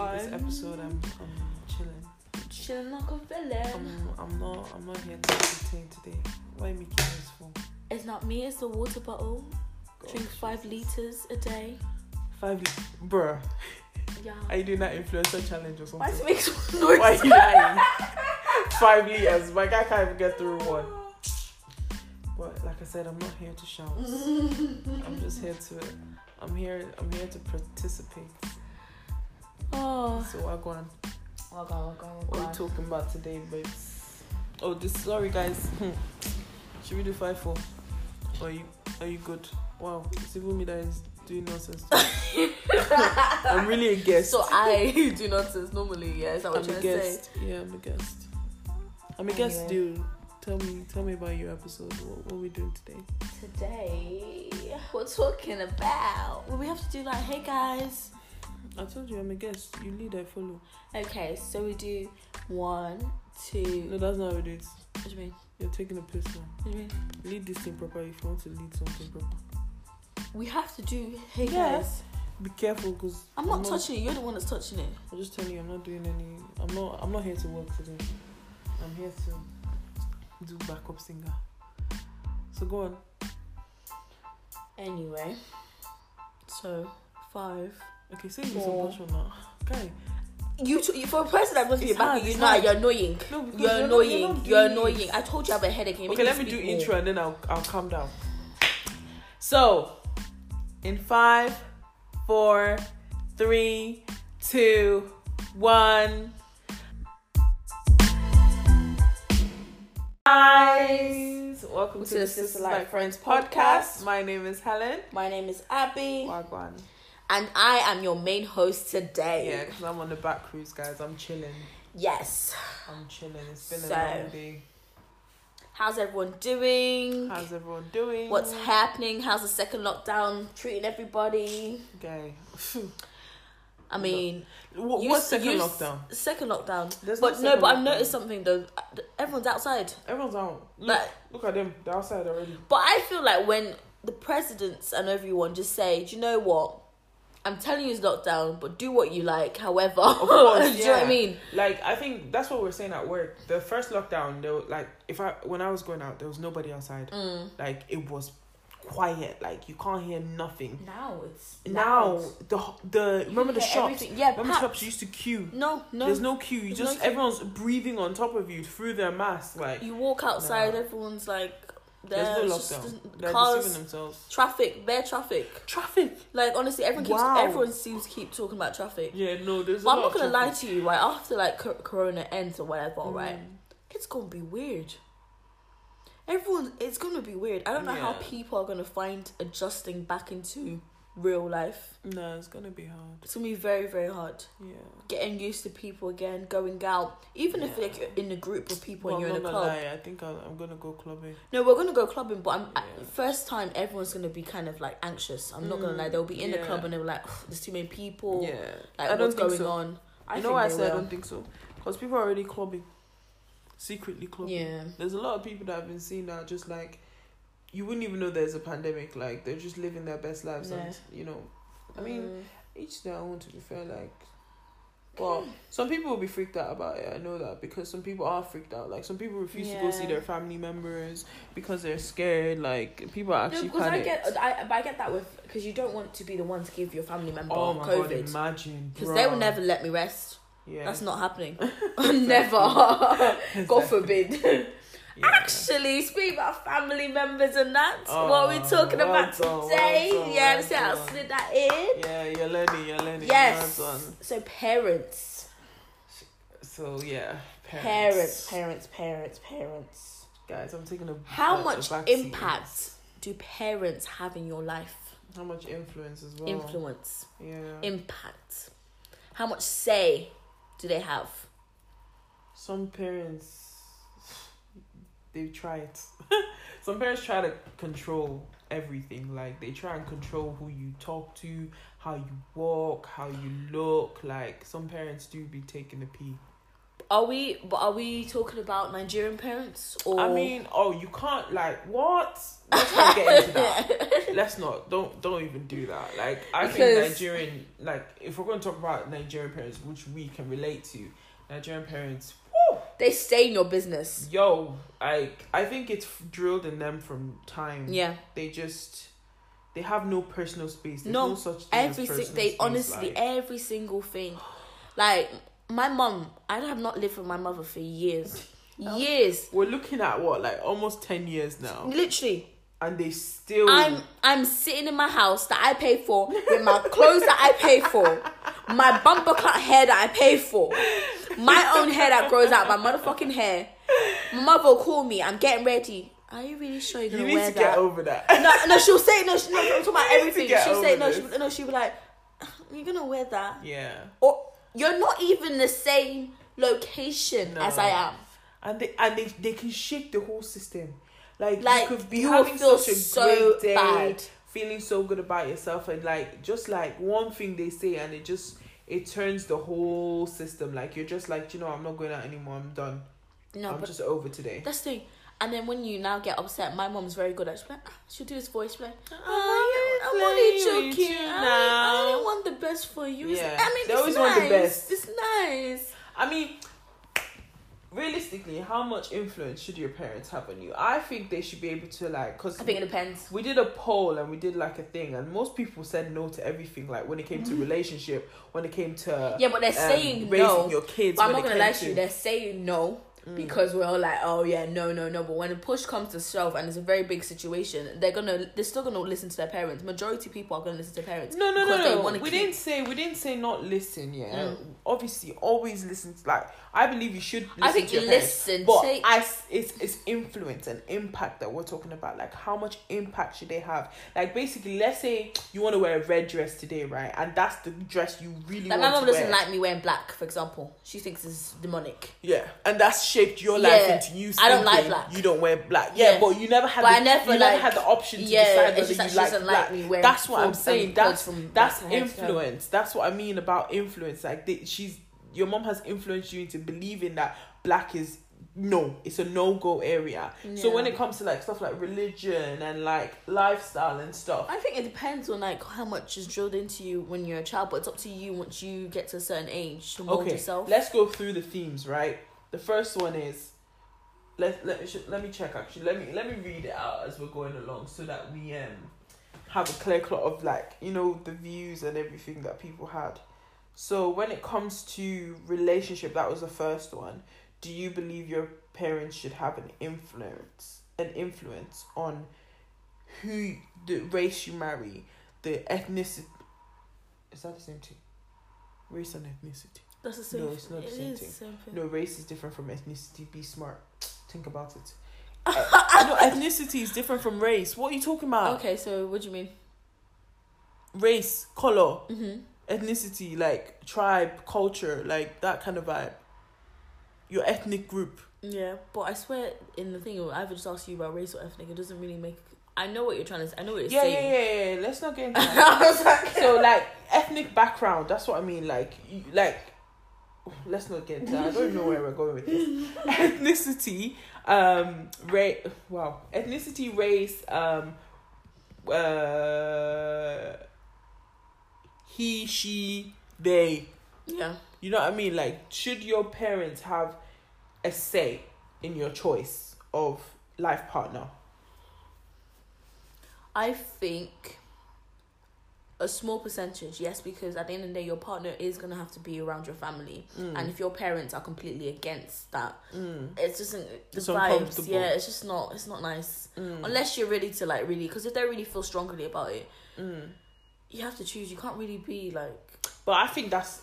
Why? this episode, I'm I'm chilling. Chilling like a villain. I'm I'm not I'm not here to entertain today. Why are you making this for? It's not me, it's the water bottle. Drink five liters a day. Five, bruh. Yeah. Are you doing that influencer challenge or something? does it make so noise? Why are you lying? Five liters. My guy can't even get through one. But like I said, I'm not here to shout. I'm just here to. I'm here. I'm here to participate. Oh. So I go on. God, oh god, oh What are we talking about today, babes? Oh, this. Sorry, guys. Hmm. Should we do five four? Are you? Are you good? Wow, it's even me that is doing nonsense. I'm really a guest. So I do nonsense normally, yeah. Is that what I'm you're a trying to say? guest. Yeah, I'm a guest. I'm a guest, Anyway. dude. Tell me, tell me about your episode. What, what are we doing today? Today we're talking about well, we have to do like hey guys. I told you I'm a guest. You lead, I follow. Okay, so we do one, two No, that's not how we do it. what do you mean? You're taking a piss now. What do you mean? Lead this thing proper if you want to lead something proper. We have to do hey Yeah. guys. Be careful, cause I'm not touching it, you're the one that's touching it. I'm just telling you, I'm not doing any. I'm not. I'm not here to work today. I'm here to do backup singer. So go on. Anyway. So five. Okay, say you some Four. passion now, guy. You, t- you for a person that wants to be back, you know you're annoying. No, because You're annoying. not You're it. annoying. I told you I have a headache. Okay, let me do more. intro and then I'll I'll calm down. So, in five, four, three, two, one. Guys, welcome to, the Sister Like Friends podcast. My name is Helen. My name is Abby, Wagwan. And I am your main host today. Yeah, because I'm on the back cruise, guys. I'm chilling. Yes. I'm chilling. It's been So- a long day. How's everyone doing? How's everyone doing? What's happening? How's the second lockdown treating everybody? Guy. I mean, What, what's second lockdown? Second lockdown. There's but no, second but I've noticed something though. Everyone's outside. Everyone's out. Look, Like, look at them. They're outside already. but I feel like when the presidents and everyone just say, "Do you know what? I'm telling you it's lockdown, but do what you like." However, course, do you know what I mean? Like I think that's what we're saying at work. The first lockdown, there were, like if I when I was going out, there was nobody outside. Mm. Like it was quiet. Like you can't hear nothing. Now it's Now loud. the the remember the shops. everything. Yeah, Remember the perhaps. shops you used to queue. No, no. There's no queue. You no just queue. everyone's breathing on top of you through their mask. Like You walk outside, Nah. everyone's like, there's no lockdown. They're cars, themselves. traffic, bare traffic. Traffic. Like honestly, everyone keeps Wow. everyone seems to keep talking about traffic. Yeah, no, there's. But I'm not gonna lie to you, right? After like co- Corona ends or whatever, right? Mm. It's gonna be weird. Everyone, it's gonna be weird. I don't know how people are gonna find adjusting back into real life. No, it's gonna be hard. It's gonna be very, very hard. Yeah. Getting used to people again, going out, even if Yeah. like you're in a group of people Well, and you're I'm in a club. lie. I think I'll, I'm gonna go clubbing. No, we're gonna go clubbing, but I'm Yeah. first time everyone's gonna be kind of like anxious. I'm not gonna Mm, lie, they'll be in the club and they're like, there's too many people. Yeah. Like I don't what's going so. on? I you know why I said I don't think so? Because people are already clubbing, secretly clubbing. Yeah. There's a lot of people that I've been seeing that are just like, you wouldn't even know there's a pandemic. Like they're just living their best lives, and you know, I mean, Mm. each their own. To be fair, like, well, some people will be freaked out about it. I know that because some people are freaked out. Like some people refuse to go see their family members because they're scared. Like people are No, actually because I get, I, but I get that with because you don't want to be the one to give your family member oh my god! COVID Imagine because they will never let me rest. Yeah. That's not happening. never. God forbid. Yeah. Actually, speaking about family members and that, Oh, what are we talking well about done, well today? done, yeah, well see how I slid that in. Yeah, you're learning. You're learning. Yes. Well. So parents, So yeah, parents, parents, parents, parents. Guys, I'm taking a How a- a much seat impact do parents have in your life? How much influence as well? Influence, Yeah. impact. How much say do they have? Some parents, they try it. Some parents try to control everything. Like they try and control who you talk to, how you walk, how you look. Like some parents do be taking the pee. are we? But are we talking about Nigerian parents or? I mean, oh, you can't like what? Let's not get into that. Let's not. Don't don't even do that. Like I think Nigerian like if we're going to talk about Nigerian parents, which we can relate to, Nigerian parents. They stay in your business. Yo, I I think it's drilled in them from time. Yeah. They just they have no personal space. There's No, no, such thing Every as si- they honestly like- every single thing, like my mom. I have not lived with my mother for years, years. we're looking at what like almost ten years now, Literally, and they still. I'm I'm sitting in my house that I pay for with my clothes that I pay for, my bumper cut hair that I pay for, my own hair that grows out my motherfucking hair. My mother will call me. I'm getting ready. Are you really sure you're gonna need wear to that? get over that. no, no, she'll say no. She, no, I'm talking about You need everything. She'll say no. She, no, she'll be like, "You're gonna wear that." yeah. or you're not even the same location No. as I am. and they and they, they can shake the whole system. Like, Like, you could be you having such a so great day, bad. Feeling so good about yourself, and like just like one thing they say, and it just it turns the whole system. Like you're just like, you know, I'm not going out anymore. I'm done. No, I'm just over today. that's the thing. And then when you now get upset, my mom's very good at. She'll, like, ah, she'll do this voice, like, Oh, oh, I'm only joking. you I, I only want the best for you. Yeah. I mean, They it's always nice. want the best. It's nice. I mean, realistically, how much influence should your parents have on you? I think they should be able to like, cause I think it depends. we did a poll and we did like a thing, and most people said no to everything. Like when it came to relationship, when it came to. Yeah, but they're um, saying raising no. your kids. But I'm not gonna lie to you. They're saying no because we're all like, oh yeah, no, no, no. But when the push comes to shove and it's a very big situation, they're gonna they're still gonna listen to their parents. Majority people are gonna listen to their parents. No, no, no, no. We keep- didn't say we didn't say not listen. Yeah, Mm. obviously, always listen. To, like I believe you should. Listen I think to your parents. listen. But I, it's it's influence and impact that we're talking about. Like how much impact should they have? Like basically, let's say you want to wear a red dress today, right? And that's the dress you really like my mom doesn't wear. like me wearing black, for example. She thinks it's demonic. yeah, and that's shaped your life Yeah. into you. I don't like black. You don't wear black. Yeah, Yeah. but you never had. But the, I never, you never like- had the option to yeah, decide whether you she like doesn't black. like me wearing. That's what I'm saying. That's from that's back head to influence. That's what I mean about influence. Like they, she's your mom has influenced you into believing that black is no, it's a no go area. So when it comes to like stuff like religion and like lifestyle and stuff, I think it depends on like how much is drilled into you when you're a child, but it's up to you once you get to a certain age to mold okay, yourself. let's go through the themes. Right, the first one is let let sh- let me check actually. Let me let me read it out as we're going along so that we um have a clear cut of like you know the views and everything that people had. So when it comes to relationship, that was the first one. Do you believe your parents should have an influence an influence on who the race you marry, the ethnicity? Is that the same thing? Race and ethnicity. That's the same. No, it's not the it same thing. same thing. No, race is different from ethnicity. Be smart. Think about it. Uh, no, ethnicity is different from race. What are you talking about? Okay, so what do you mean? Race, color, Mm-hmm. Ethnicity, like tribe, culture, like that kind of vibe. Your ethnic group. Yeah, but I swear in the thing, I would just ask you about race or ethnic. It doesn't really make. I know what you're trying to. say. I know what you're Yeah, yeah, saying. yeah, yeah. Let's not get into that. I was like, so like ethnic background. That's what I mean. Like, you, like. Let's not get into that. I don't know where we're going with this. ethnicity, um, race. Wow, ethnicity, race, um, uh, he, she, they. yeah. You know what I mean? Like, should your parents have a say in your choice of life partner? I think a small percentage, yes, because at the end of the day, your partner is gonna have to be around your family, Mm. and if your parents are completely against that, Mm. it's just the It's vibes. Yeah, it's just not. It's not nice Mm. unless you're ready to like really. Because if they really feel strongly about it, Mm. You have to choose. You can't really be like. But I think that's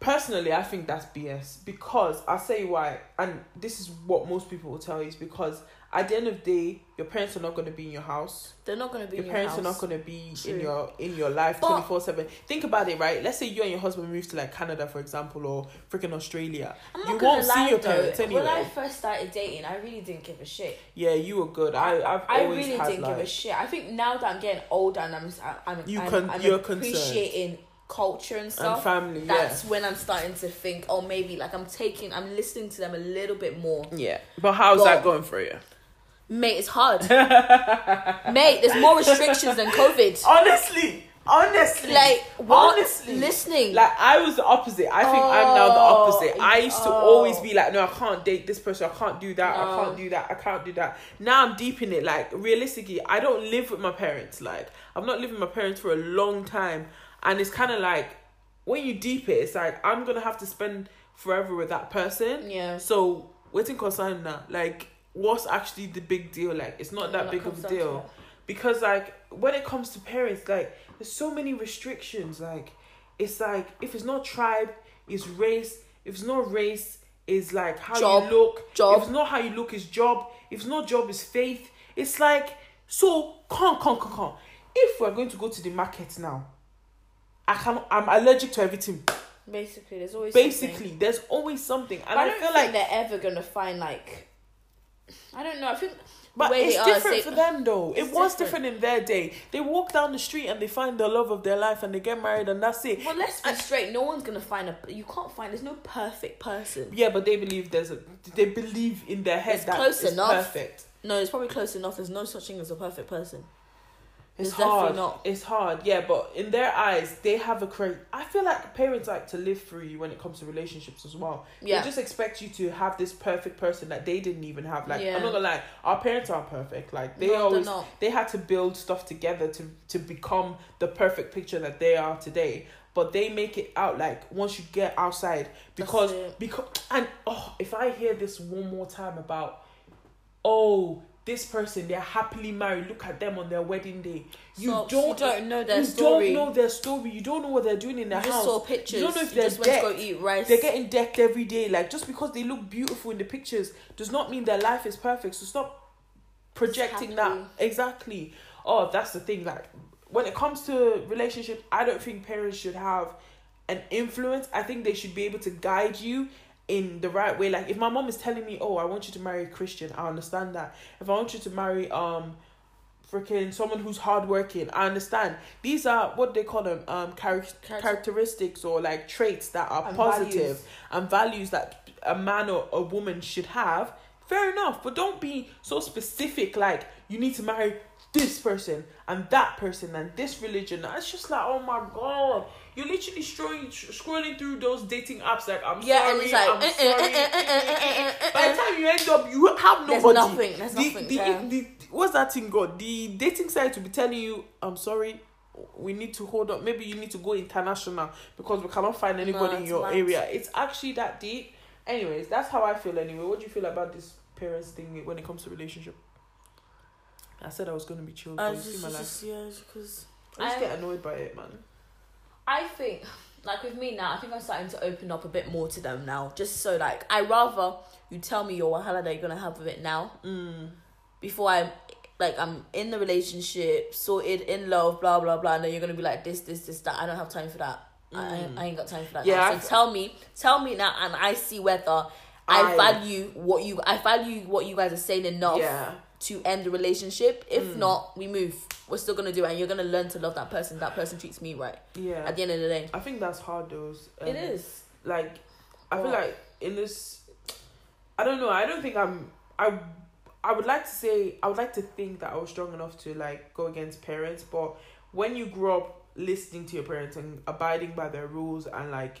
personally, I think that's BS because I'll say why, and this is what most people will tell you is because at the end of the day, your parents are not going to be in your house. They're not gonna be. Your parents your are not going to be True. in your in your life twenty four seven. Think about it, right? Let's say you and your husband move to like Canada, for example, or freaking Australia. I'm not you gonna won't lie, see your though. parents anyway. When I first started dating, I really didn't give a shit. yeah, you were good. I I've I always really had didn't like give a shit. I think now that I'm getting older and I'm I'm You I'm, con- I'm you're concerned. appreciating culture and stuff. and family. that's when I'm starting to think, oh, maybe like I'm taking, I'm listening to them a little bit more. yeah, yeah. But how's But- that going for you? Mate, it's hard. Mate, there's more restrictions than COVID. Honestly, honestly, Like, what? honestly, Listening. Like I was the opposite. I think I'm now the oh, opposite. Oh, I used to oh. always be like, no, I can't date this person. I can't do that. I can't do that. I can't do that. Now I'm deep in it. Like realistically, I don't live with my parents. Like I've not lived with my parents for a long time, and it's kind of like when you deep it, it's like I'm gonna have to spend forever with that person. yeah. So waiting concern now, like what's actually the big deal? Like it's not that big of a deal because like when it comes to parents like there's so many restrictions like it's like if it's not tribe it's race if it's not race it's like how Job. you look Job. if it's not how you look it's job if it's not job it's faith it's like so come come come come if we're going to go to the market now i can i'm allergic to everything Basically, there's always something. basically there's always something and But I i, don't feel think like they're ever gonna find like. I don't know. I think But it's are, different say- for them though. It was different. different in their day. They walk down the street and they find the love of their life and they get married and that's it. Well, let's be straight. No one's gonna find a. You can't find. There's no perfect person. Yeah, but they believe there's a. They believe in their head It's that close it's enough. perfect. No, it's probably close enough. There's no such thing as a perfect person. It's It's hard. not. It's hard. Yeah, but in their eyes, they have a crazy. I feel like parents like to live through you when it comes to relationships as well. Yeah. They just expect you to have this perfect person that they didn't even have. Like Yeah. I'm not gonna lie, our parents aren't perfect. Like they No, always not. they had to build stuff together to to become the perfect picture that they are today. But they make it out like once you get outside because because and oh if I hear this one more time about oh this person they're happily married look at them on their wedding day you So- don't you don't know their you story. don't know their story you don't know what they're doing in their You just house saw pictures. you don't know if they're just went to go decked. eat rice. they're getting decked every day like just because they look beautiful in the pictures does not mean their life is perfect so stop projecting that exactly oh that's the thing like when it comes to relationship i don't think parents should have an influence i think they should be able to guide you in the right way. Like if my mom is telling me oh i want you to marry a christian i understand that. If i want you to marry um freaking someone who's hardworking i understand. These are what they call them um char- Character- characteristics or like traits that are And positive values. and values that a man or a woman should have. Fair enough but don't be so specific like you need to marry this person and that person and this religion. It's just like oh my god you're literally scrolling scrolling through those dating apps like i'm Yeah, and sorry it's like, i'm eh, eh, sorry. eh, eh, eh, eh by the time you end up you have nobody. There's nothing, there's the, nothing the, the, what's that thing called? The dating site will be telling you i'm sorry we need to hold up maybe you need to go international because we cannot find anybody in your mad. area. It's actually that deep. Anyways that's how i feel anyway. What do you feel about this parents thing when it comes to relationship? I said i was going to be chill uh, I you see just, just, yeah, because i just I- get annoyed by it man I think, like with me now, I think I'm starting to open up a bit more to them now. Just so, like, I rather you tell me your that you're gonna have with it now mm. before I'm, like, I'm in the relationship, sorted, in love, blah blah blah, and then you're gonna be like this, this, this, that. I don't have time for that. I, Mm. I ain't got time for that. Yeah, now. I- So tell me, tell me now, and I see whether. I- I value what you I value what you guys are saying enough yeah to end the relationship. If Mm. not, we move. We're still gonna do it, and you're gonna learn to love that person. That person treats me right. yeah At the end of the day, i think that's hard though um, it is. like I feel What? like in this I don't know, I don't think I'm I I would like to say I would like to think that I was strong enough to like go against parents, but when you grow up listening to your parents and abiding by their rules and like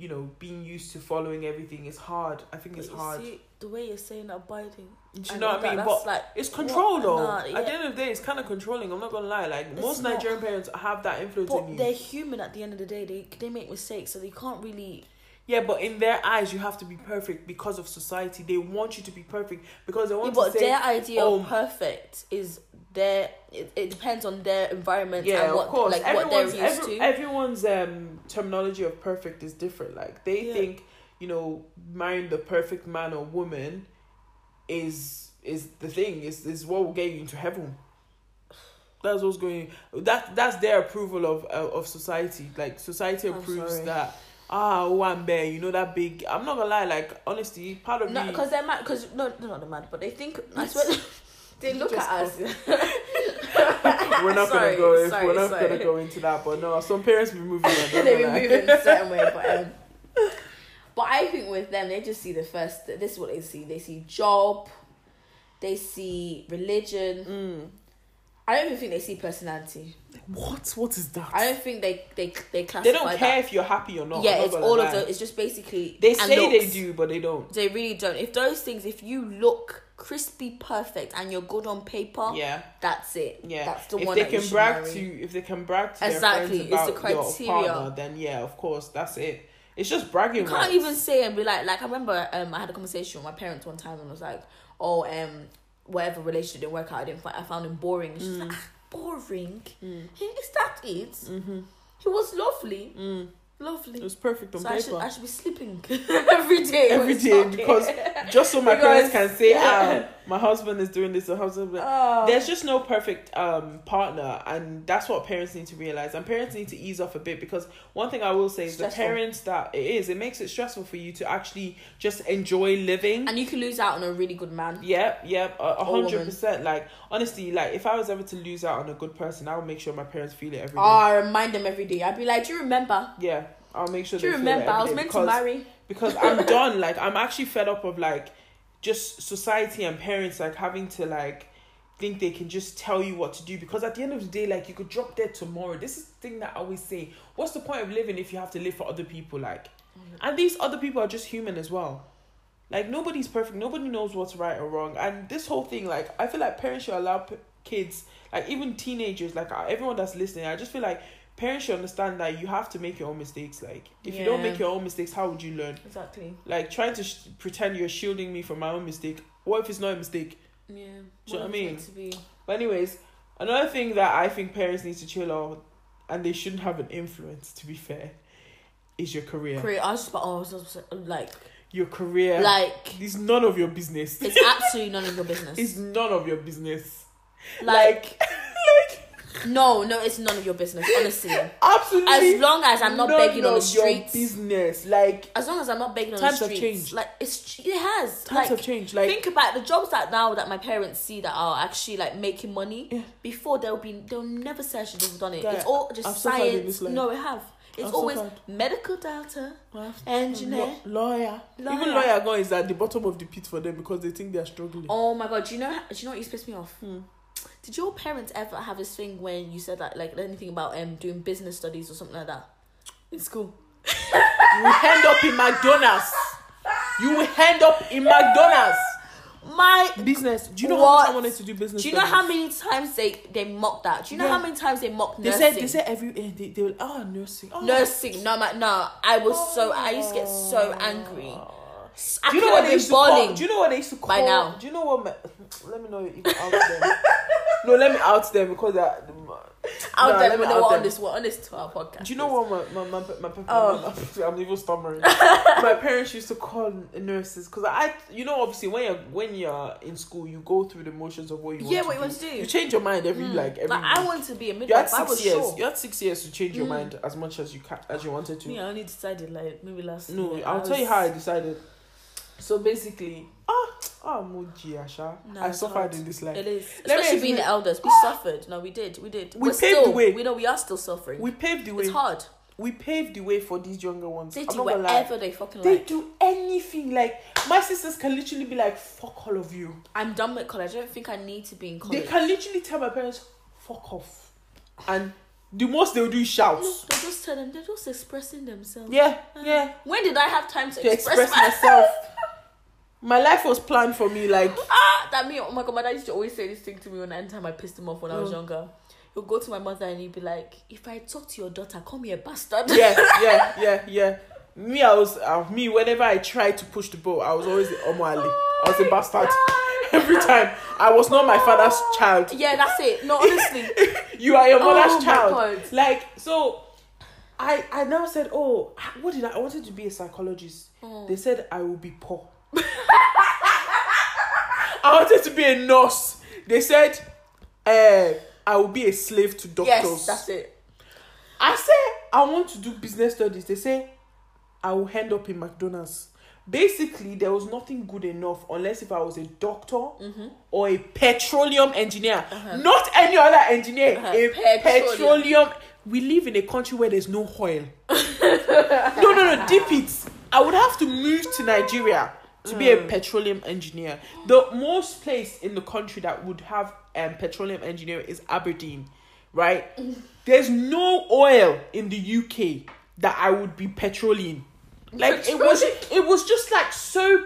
you know being used to following everything is hard. I think it's But you hard. See, the way you're saying abiding. Do you I know what I mean? that, But like it's control what? though. Nah, At the end of the day, it's kind of controlling. I'm not gonna lie. Like It's most not. Nigerian parents have that influence but you. they're human at the end of the day. They they make mistakes, so they can't really. Yeah, but in their eyes, you have to be perfect because of society. They want you to be perfect because they Yeah, want but to say, their idea oh, of perfect is their. It, it depends on their environment yeah, and what of course. like what they're everyone's used every- to. everyone's um terminology of perfect is different. Like they Yeah. think you know marrying the perfect man or woman is is the thing. Is is what will get you into heaven. That's what's going. That that's their approval of uh, of society. Like society approves that. Ah, one bear, you know that big. I'm not gonna lie. Like honestly, part of No, me. because they're mad. Because no, they're not mad, but they think. I swear, they look at us. we're not Sorry, gonna go. Sorry, we're not sorry. gonna go into that. But no, some parents be moving. they be lie. moving a certain way, but um, but I think with them, they just see the first. This is what they see. They see job, they see religion. Mm. I don't even think they see personality. What? What is that? I don't think they they they classify. they don't care That. if you're happy or not. yeah, it's all lie. of the. It's just basically. They say they do, but they don't. They really don't. If those things, if you look crispy perfect and you're good on paper, Yeah. that's it. Yeah, that's the if one If they can brag marry. to, if they can brag to Exactly, it's the criteria. partner, then yeah, of course, that's it. It's just bragging. You can't rights. even say and be like, like I remember um, I had a conversation with my parents one time and I was like, oh, um, whatever relationship didn't work out, I didn't find, I found him boring. She's like, ah, boring? Mm. Is that it? Mm-hmm. He was lovely, Mm. Lovely. It was perfect on so I should, paper. I should be sleeping every day. Every day because just so my Because- parents can say, ah, my husband is doing this, or husband. Oh. There's just no perfect um partner, and that's what parents need to realize. And parents need to ease off a bit because one thing I will say is the parents that it is, it makes it stressful for you to actually just enjoy living. and you can lose out on a really good man. Yep, yep, a hundred percent. Like honestly, like if I was ever to lose out on a good person, I would make sure my parents feel it every day. Oh, I remind them every day. I'd be like, do you remember? yeah, I'll make sure. Do you they feel it remember? I was meant because, to marry. because I'm done. Like I'm actually fed up of like just society and parents like having to like think they can just tell you what to do because at the end of the day like you could drop dead tomorrow this is the thing that i always say what's the point of living if you have to live for other people like mm-hmm. and these other people are just human as well like nobody's perfect nobody knows what's right or wrong and this whole thing like i feel like parents should allow p- kids like even teenagers like everyone that's listening i just feel like parents should understand that you have to make your own mistakes like if you don't make your own mistakes how would you learn Exactly. like trying to sh- pretend you're shielding me from my own mistake what if it's not a mistake Yeah. Do you know what I mean? meant To be. but anyways another thing that i think parents need to chill out and they shouldn't have an influence to be fair is your career Career. I was just, I was just like, your career like it's none of your business it's absolutely none of your business. it's none of your business like, like no, no, it's none of your business. Honestly, absolutely as long as I'm not none begging on the streets. None of your business like as long as I'm not begging on the streets. Times have changed. like it's it has. times like, have changed like think about the jobs that now that my parents see that are actually like making money. Yeah. Before they'll be they'll never say I should have done it. Guy, it's all just I've suffered in this science. No, it have. It's I've always suffered. medical doctor, engineer. lawyer. Lawyer. even lawyer going is at the bottom of the pit for them because they think they're struggling Oh my god! Do you know? Do you know what used to piss me off? Hmm. Did your parents ever have this thing when you said that, like anything about um doing business studies or something like that in school? you end up in mcdonald's you end up in mcdonald's My, business. Do you know how What? much I wanted to do business? do you know studies? how many times they they mock that? Do you know Yeah. how many times they mock they nursing? said? They said every eh, they they were oh nursing. Oh. nursing. No, my no. I was so I used to get so angry. I Do you know what they used to call? Do you know what they used to call? by now. Do you know what? My, let me know you them. no, let me out them because that. out Nah, there let me when they out were on them. this on this to our podcast. Do you know what my my my, my, my, Oh. my I'm even stammering. my parents used to call nurses because I you know obviously when you're when you're in school you go through the motions of what you want Yeah, to what you do. want to do. You change your mind every Mm. like every. Like I want to be a you had midwife. I was six years. sure. You had six years to change your Mm. mind as much as you can as you wanted to. Yeah, I only decided like maybe last. No, year. I'll I tell you how I decided. So basically, ah, ah, Muji Asha. No, I suffered hard. in this life. It is, Let me especially being the elders. We suffered. No, we did. We did. We We're paved still, the way. We know we are still suffering. We paved the way. it's hard. We paved the way for these younger ones. They I'm do not whatever they fucking They like. do anything. Like my sisters can literally be like, "Fuck all of you." I'm done with college. I don't think I need to be in college. They can literally tell my parents, "Fuck off," and the most they'll do is shout. No, they just tell them they're just expressing themselves. Yeah, yeah. When did I have time to, To express, express myself? My life was planned for me. Like Ah, that me. Oh my god, my dad used to always say this thing to me when anytime I pissed him off when I was Mm. younger. He'll go to my mother and he'd be like, "If I talk to your daughter, call me a bastard." yeah, yeah, yeah, yeah. Me, I was uh, me. Whenever I tried to push the boat, I was always the Omo Ali. I was a bastard every time. I was not my father's child. Yeah, that's it. No, honestly. You are your mother's Oh child. Like so, I I now said, oh, what did I? I wanted to be a psychologist. Oh. They said I will be poor. I wanted to be a nurse. They said, uh, I will be a slave to doctors. yes, that's it. I say I want to do business studies. They say I will end up in McDonald's. Basically there was nothing good enough unless if I was a doctor Mm-hmm. or a petroleum engineer, not any other engineer, Uh-huh. a Petroleum. petroleum. We live in a country where there's no oil. no, no, no, deep it. I would have to move to Nigeria to be Mm. a petroleum engineer. The most place in the country that would have um, petroleum engineer is Aberdeen, right? There's no oil in the UK that I would be petroleum. Like it was, it was just like so.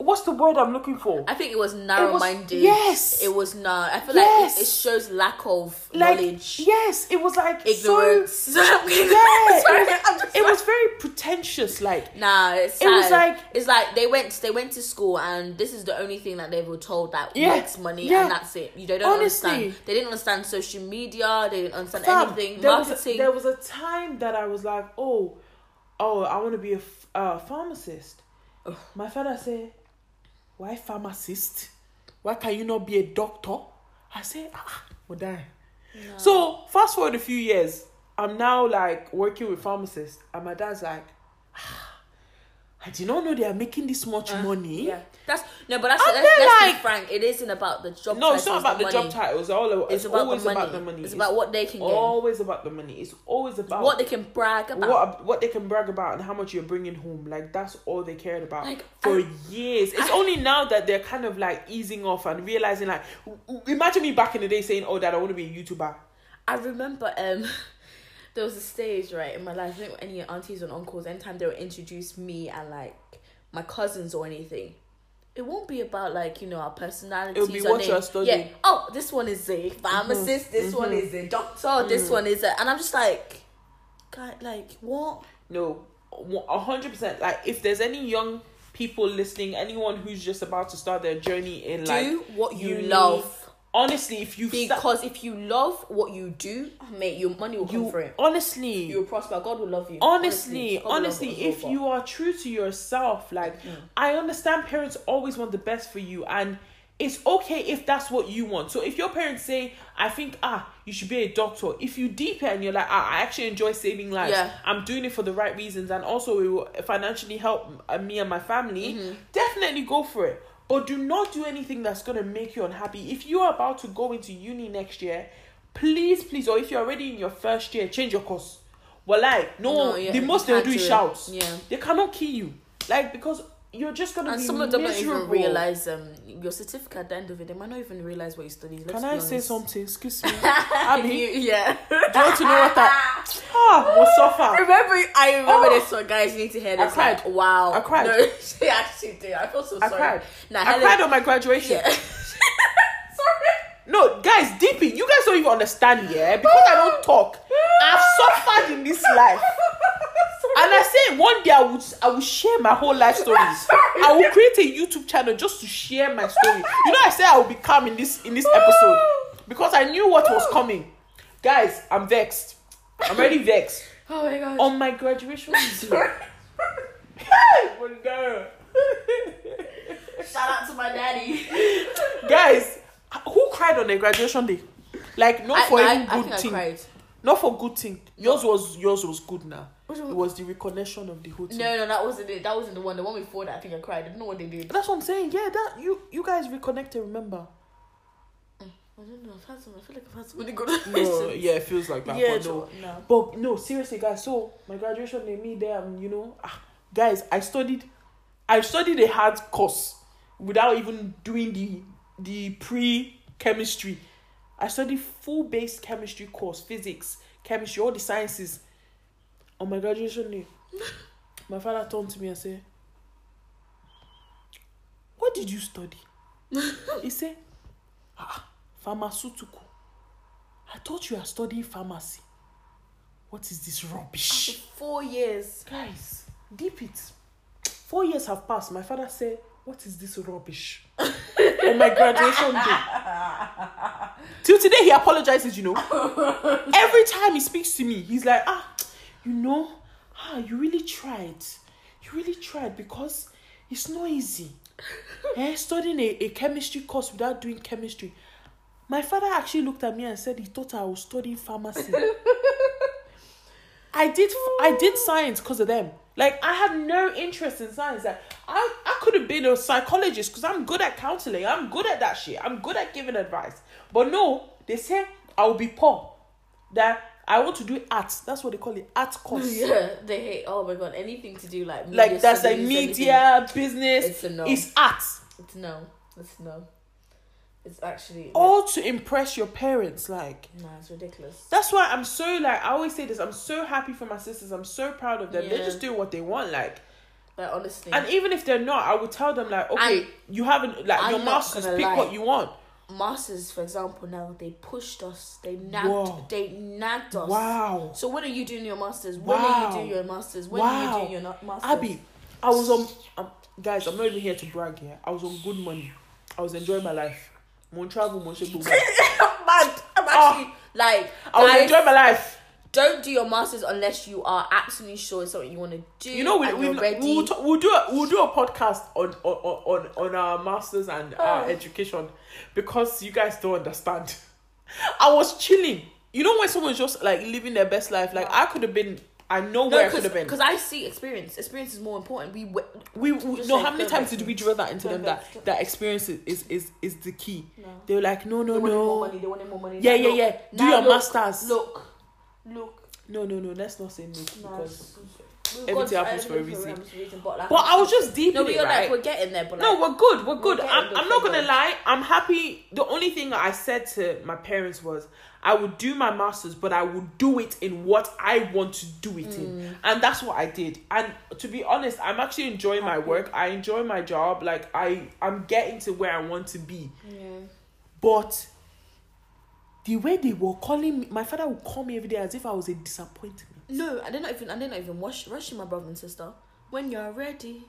What's the word I'm looking for? I think it was narrow minded. yes. It was not. I feel Yes. like it, it shows lack of like knowledge, yes, it was like ignorance. So, yeah, it, was, it was very pretentious. Like Nah, it's It was like- it's like they went they went to school and this is the only thing that they were told that Yeah, makes money yeah. and that's it. You they don't Honestly. understand. They didn't understand social media. They didn't understand anything. there was, a, there was a time that I was like, oh, oh, I want to be a, uh, pharmacist. Ugh. My father said, why pharmacist? Why can you not be a doctor? I said, ah, we'll die. So fast forward a few years, I'm now like working with pharmacists, and my dad's like, ah, I did not know they are making this much money. Uh, yeah, that's no, but that's And let's, let's like- be frank. It isn't about the job. No, it's not about the, money. job title. It's all. It's, It's about always the money. about the money. It's about what they can get, always about the money. It's always about what they can brag about. what what they can brag about and how much you're bringing home. Like that's all they cared about Like, for I- years. It's I- only now that they're kind of like easing off and realizing like, imagine me back in the day saying, "Oh, Dad, I want to be a YouTuber." I remember um there was a stage right in my life. I think any aunties and uncles, anytime they would introduce me and like my cousins or anything, it won't be about like you know our personalities. It'll be or what you're studying. Yeah. Oh, this one is a pharmacist. Mm-hmm. This one mm-hmm. is a doctor. This mm-hmm. one is a, and I'm just like, God, like what? No, a hundred percent. Like if there's any young people listening, anyone who's just about to start their journey in like Do what you uni, love. Honestly, if you Because if you love what you do, mate, your money will come you for it. honestly You will prosper. God will love you. honestly love honestly if you are true to yourself like Mm. i understand parents always want the best for you and it's okay if that's what you want so if your parents say i think ah you should be a doctor if you deep it and you're like ah, i actually enjoy saving lives Yeah. i'm doing it for the right reasons and also it will financially help uh, me and my family Mm-hmm. definitely go for it but do not do anything that's going to make you unhappy. If you are about to go into uni next year please please or if you're already in your first year change your course. Well like no, No, yeah, the most they'll do is shouts Yeah. they cannot kill you. Like because you're just gonna And be some of them don't even realize um your certificate at the end of it. They might not even realize what you studied. Let's can i say something excuse me abby You- yeah. do you want to know what that ah will suffer remember, I remember Oh. this one, guys. You need to hear this. I cried. Like, wow. I cried. No, she actually did. I feel so i sorry. cried Now, i Helen- cried on my graduation Yeah. sorry. no guys deepy you guys don't even understand yeah because i don't talk i've suffered in this life and I said one day I would I will share my whole life stories. I will create a YouTube channel just to share my story. You know I said I will be calm in this in this episode because I knew what was coming. Guys, I'm vexed. I'm already vexed. Oh my gosh. On my graduation day. Oh Girl. Shout out to my daddy. Guys, who cried on their graduation day? Like not I, for I, any I good thing. cried. Not for good thing. Yours was yours was good now. Which It was the recognition of the whole thing. No, no, that wasn't it. That wasn't the one. The one before that, I think I cried. I don't know what they did. That's what I'm saying. Yeah, that you you guys reconnected. Remember? I don't know. I've had some. I feel like I've had so many good No, yeah, it feels like that. Yeah, but no. no. But no, seriously, guys. So my graduation, they me there, and you know, ah, guys, I studied, I studied a hard course without even doing the the pre chemistry. I studied full based chemistry course, physics, chemistry, all the sciences. On my graduation day, my father turned to me and said, "What did you study?" he said, "Ah, pharmaceutical." I thought you are studying pharmacy. What is this rubbish? Four years. Guys, deep it. Four years have passed. My father said, What is this rubbish? On my graduation day. Till today, he apologizes, you know. Every time he speaks to me, he's like, Ah, you know, ah, you really tried. You really tried because it's not easy. eh, studying a, a chemistry course without doing chemistry. My father actually looked at me and said he thought I was studying pharmacy. I did I did science because of them. Like I had no interest in science. Like I, I could have been a psychologist because I'm good at counseling. I'm good at that shit. I'm good at giving advice. But no, they say I will be poor. That I want to do art. That's what they call it, art course. Yeah, they hate. Oh my god, anything to do like media Like that's like media, business. It's a no. It's art. It's no. It's no. It's actually All to impress your parents. Like no. It's ridiculous. that's why I'm so like I always say this. I'm so happy for my sisters. I'm so proud of them. They're just doing what they want. Like Like honestly, and even if they're not, I would tell them like, okay, you haven't like I'm your masters. Pick lie. what you want. Masters, for example, now they pushed us. They nagged. Whoa. They nagged us. Wow. So when are you doing your masters? When are you doing your masters? When are Wow. you doing your masters? Abby, I was on. Um, guys, I'm not even here to brag here. I was on good money. I was enjoying my life. Mon travel, mon shake, I'm. I'm actually like. I was guys, enjoying my life. Don't do your masters unless you are absolutely sure it's something you want to do. You know, we, we, we'll, talk, we'll do a we'll do a podcast on on on, on our masters and our Oh. education because you guys don't understand. I was chilling. You know when someone's just like living their best life. Like I could have been. I know where I could have been. because I see experience. Experience is more important. We we, we know how many times did we drill that into them that that experience is is is, is the key. No. They were like, no, no, they wanted more no, money. They wanted more money. Yeah, Now yeah, yeah. Do your look, masters. Look, look. no, no, no. Let's not say no No, because. we've everything happens for a reason. happens for reason, But, like, But I was just deep no, but you're right? like we're getting there. But like, No, we're good. We're good. getting I'm, I'm not gonna lie. I'm happy. The only thing I said to my parents was I would do my masters, but I would do it in what I want to do it Mm. in, and that's what I did. And to be honest, I'm actually enjoying my work. I enjoy my job. Like I, I'm getting to where I want to be. yeah. But the way they were calling me, my father would call me every day as if I was a disappointment. No, I did not even. I did not even rush rushing my brother and sister. When you're ready,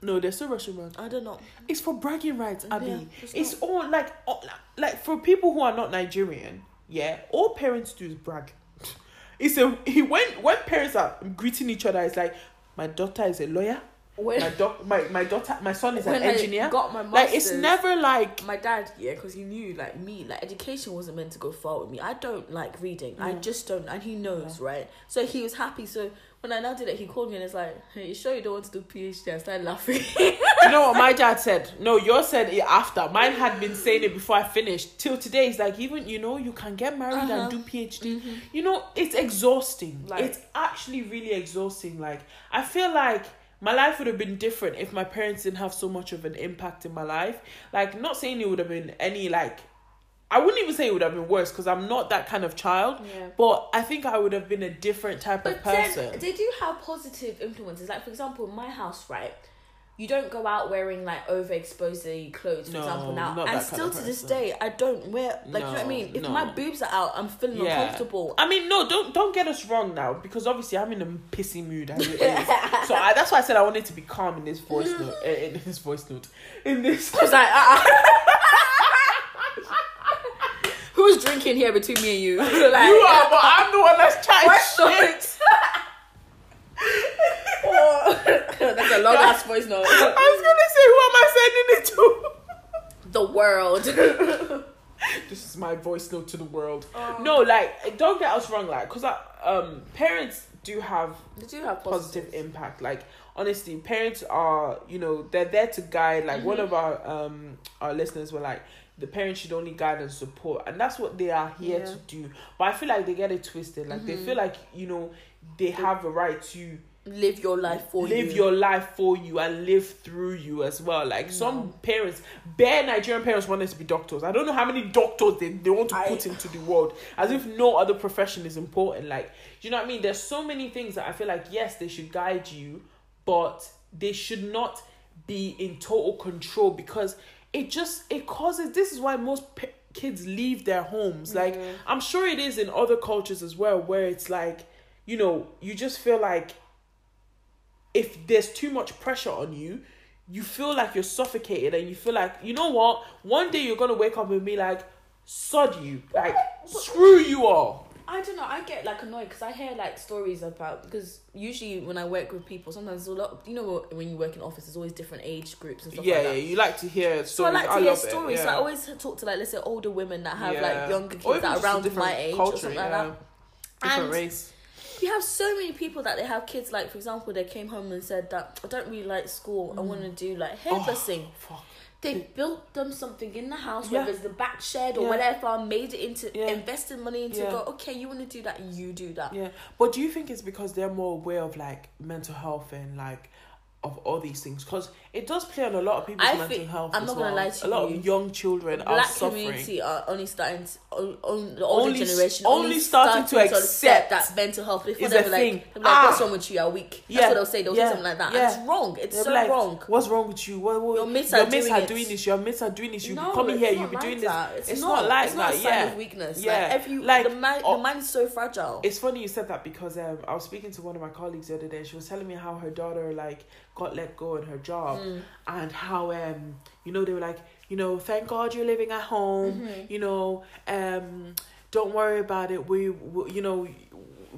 No, they're still rushing around. I don't know. It's for bragging rights, Abby. Yeah, it's it's all like, all, like for people who are not Nigerian. Yeah, all parents do is brag. It's a he when when parents are greeting each other, it's like my daughter is a lawyer. When My doc, my my daughter, my son is an when I engineer. got my Like it's never like my dad, yeah, because he knew like me, like education wasn't meant to go far with me. I don't like reading. I just don't, and he knows, right? So he was happy. So when I now did it, he called me and it's like, "Hey, you sure you don't want to do PhD?" I started laughing. you know what my dad said. No, yours said it after. Mine had been saying it before I finished. Till today, it's like even you know you can get married Uh-huh. and do PhD. You know it's exhausting. Like- it's actually really exhausting. Like I feel like my life would have been different if my parents didn't have so much of an impact in my life. Like not saying it would have been any like. I wouldn't even say it would have been worse because I'm not that kind of child. Yeah. But I think I would have been a different type of But then person. they do have positive influences. Like for example, in my house, right? You don't go out wearing like overexposed clothes, for No, example. Now, and still to this day, I don't wear like you know what I mean. If no. my boobs are out, I'm feeling Yeah. uncomfortable. I mean, no, don't don't get us wrong now because obviously I'm in a pissy mood. As it is. so I, that's why I said I wanted to be calm in this voice note. uh, In this voice note, in this. I was like, uh-uh. Who's drinking here between me and you? like, you are, but I'm the one that's chatting shit. That's a long ass voice note. I was gonna say, who am I sending it to? The world. this is my voice note to the world. Oh. No, like, don't get us wrong, like, cause I, um, parents do have they do have positive impact. Like honestly, parents are you know they're there to guide. Like one Mhm. of our um our listeners were like. The parents should only guide and support, and that's what they are here Yeah. to do. But I feel like they get it twisted. Like they Mhm. feel like you know they have a right to Live your life for you. live you. your life for you and live through you as well. Like some parents, bare Nigerian parents want us to be doctors. I don't know how many doctors they, they want to I- put into the world. As if no other profession is important. Like, you know what I mean? There's so many things that I feel like, yes, they should guide you, but they should not be in total control because it just, it causes, this is why most pa- kids leave their homes. Like, Mhm. I'm sure it is in other cultures as well, where it's like, you know, you just feel like if there's too much pressure on you, you feel like you're suffocated and you feel like, you know what? One day you're gonna wake up and be like, sod you. Like, screw you all. I don't know. I get like annoyed because I hear like stories about because usually when I work with people, sometimes a lot. You know, when you work in office, there's always different age groups and stuff like that. Yeah, like yeah, you like to hear stories. So I like to hear love it, stories. So. I always talk to like let's say older women that have Yeah. like younger kids that are around my age or culture, something yeah. like that. Different And- race. You have so many people that they have kids. Like for example, they came home and said that I don't really like school. I want to mm. do like oh, hairdressing. Oh. They built them something in the house, Yeah. whether it's the back shed or Yeah. whatever, made it into Yeah. invested money into Yeah. go, okay, you want to do that, you do that. Yeah, but do you think it's because they're more aware of like mental health and like of all these things? Because it does play on a lot of people's I mental think- health. I'm as not gonna lie to A lot of young children The are black suffering. community are only starting to, on, on the older Only generation only starting to accept that mental health. Before is they a were like, thing. they'll like Ah. what's wrong with you? You're weak. That's Yeah. what they'll say. They'll Yeah. say something like that. Yeah. It's wrong. It's They'll so like, wrong. What's wrong with you? What, what, Your mates your are mates doing are doing this. Your mates are doing this. You no, come in here. You be doing that. this. It's, not, like it's not that. a sign yeah. of weakness. Yeah. Like, you, the mind, oh, the mind is so fragile. It's funny you said that because um, I was speaking to one of my colleagues the other day. She was telling me how her daughter like got let go in her job, Mm. and how um you know they were like you know thank God you're living at home. Mhm. You know um don't worry about it. We, we you know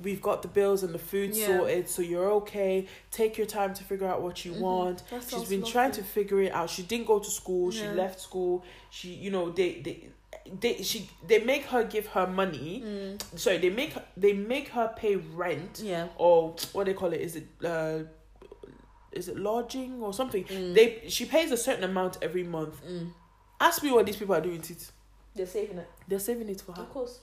we've got the bills and the food Yeah. sorted, so you're okay. Take your time to figure out what you Mhm. want. That She's been trying to figure it out. She didn't go to school. She left school. She you know they they. They she they make her give her money. Mm. Sorry, they make her, they make her pay rent Yeah. or what they call it is it uh is it lodging or something Mm. they she pays a certain amount every month Mm. ask me what these people are doing to it They're saving it. they're saving it for her Of course.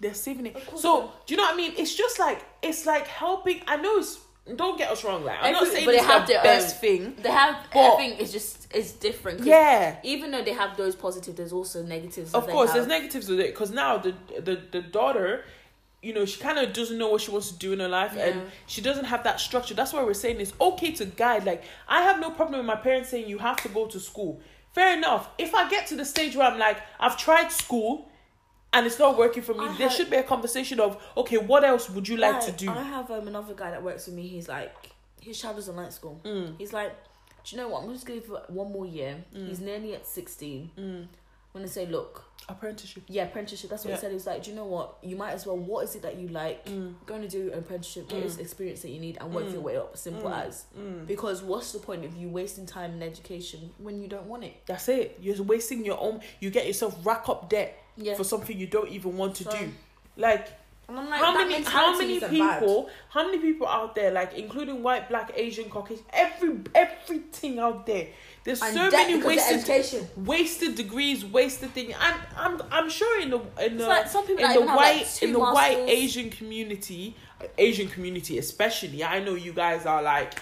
they're saving it Of course so they are. do you know what i mean it's just like it's like helping i know it's don't get us wrong like i'm not saying it's have the their best own. thing They have But- everything is just is different. yeah Even though they have those positive, there's also negatives. of course there's negatives with it because now the the the daughter you know she kind of doesn't know what she wants to do in her life Yeah. and she doesn't have that structure that's why we're saying it's okay to guide like i have no problem with my parents saying you have to go to school fair enough if i get to the stage where i'm like i've tried school and it's not working for me I there had- should be a conversation of okay what else would you like to do I have um, another guy that works with me. He's like, his child is in night school. Mm. He's like, do you know what? I'm just gonna give it one more year. Mm. He's nearly at 16. Mm. I'm gonna say, look, apprenticeship yeah, apprenticeship. That's what Yeah. he said. He's like, do you know what? You might as well. What is it that you like? mm. Go and do an apprenticeship, get this Mm. experience that you need, and work Mm. your way up. Simple Mm. as. Mm. Because what's the point of you wasting time in education when you don't want it? that's it you're wasting your own you get yourself rack up debt Yeah. for something you don't even want to So- do like like, how many how many isn't bad. people how many people out there like including white black asian caucasian every everything out there there's And so many wasted wasted degrees wasted thing and i'm i'm sure in the in the like some people in the have, like, white in the white asian community asian community especially i know you guys are like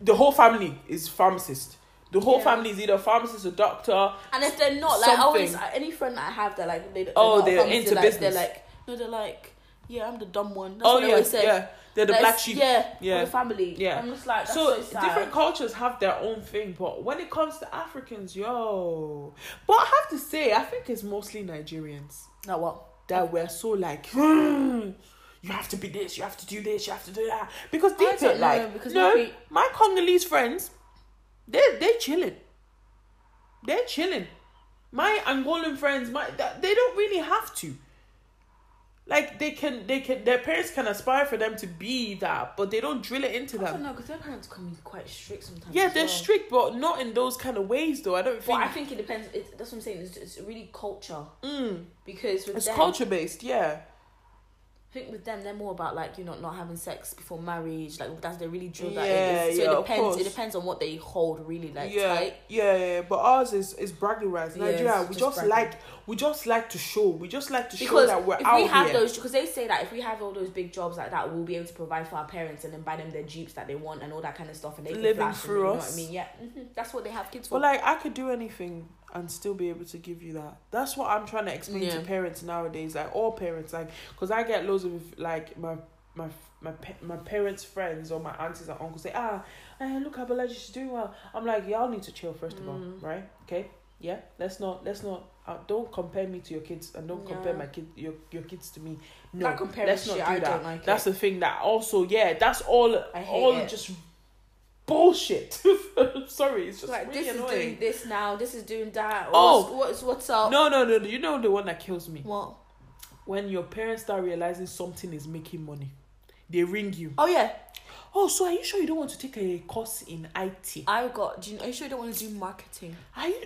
the whole family is pharmacist the whole Yeah. family is either a pharmacist or doctor And if they're not, like, I always, uh, any friend that I have, they're like, they, they're Oh, they're into like, business. They're like, no, they're like, yeah, I'm the dumb one. That's oh yeah always say. yeah they're the black sheep Yeah, Yeah. the family. Yeah. I'm just like, that's so, so, different cultures have their own thing, but when it comes to Africans, yo, but I have to say, I think it's mostly Nigerians Now what? that we're so like, "Hmm, you have to be this, you have to do this, you have to do that, because deep don't like, because no, my Congolese friends, they they chilling, they're chilling. My Angolan friends, my they don't really have to. Like they can, they can. Their parents can aspire for them to be that, but they don't drill it into I them. don't know, because their parents can be quite strict sometimes. Yeah, they're well. strict, but not in those kind of ways, though. I don't think. I think it depends. It, that's what I'm saying. It's, it's really culture mm, because it's them, culture based, yeah. I think with them, they're more about like you know not having sex before marriage. Like that's they really drill that. Yeah, in. So yeah, it depends. It depends on what they hold really like yeah, tight. yeah, yeah, but ours is is bragging rights. Nigeria, it's we just just like we just like to show. We just like to show Because that we're if out we have here. those, because they say that if we have all those big jobs like that, we'll be able to provide for our parents and then buy them their jeeps that they want and all that kind of stuff, and they can Living flash through and, you know us. what I mean? Yeah, hmm that's what they have kids for. But like, I could do anything and still be able to give you that. That's what I'm trying to explain to parents nowadays. Like all parents, like, because I get loads of like my my my my parents' friends or my aunties and uncles say, ah, eh, look how Balaji she's doing well. I'm like, y'all need to chill first of all, Mm. right? Okay, yeah. Let's not let's not. Uh, don't compare me to your kids and don't compare my kid your your kids to me. No, let's not do I that. don't like That's it. the thing that also yeah. That's all I hate all it. just bullshit. Sorry, it's just like really this annoying. is doing this now, this is doing that. Oh. what's, what's what's up? No, no, no, no. You know the one that kills me? What? When your parents start realizing something is making money. They ring you. Oh yeah, Oh, so are you sure you don't want to take a course in IT? I got. Do you, are you sure you don't want to do marketing? Are you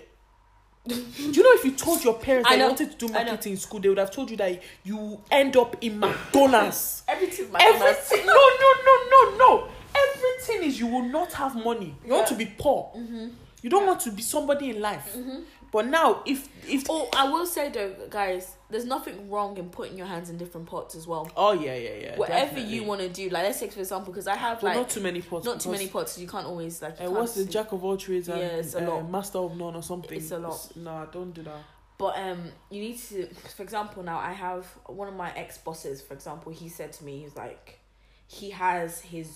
do you know if you told your parents I that you wanted to do marketing in school, they would have told you that you end up in McDonald's. Everything. my Everything. No, no, no, no, no. Everything is you will not have money. You want to be poor. You don't want to be somebody in life. But now, if if Oh, I will say though, guys, there's nothing wrong in putting your hands in different pots as well. oh yeah, yeah, yeah. Whatever definitely. you want to do, like let's take for example, because I have like not too many pots. not too many pots, you can't always like. Uh, can't what's the jack of all trades and Yeah, it's a uh, lot. master of none or something? It's a lot. No, don't do that. But um, you need to, for example, now I have one of my ex bosses. For example, he said to me, he's like, he has his,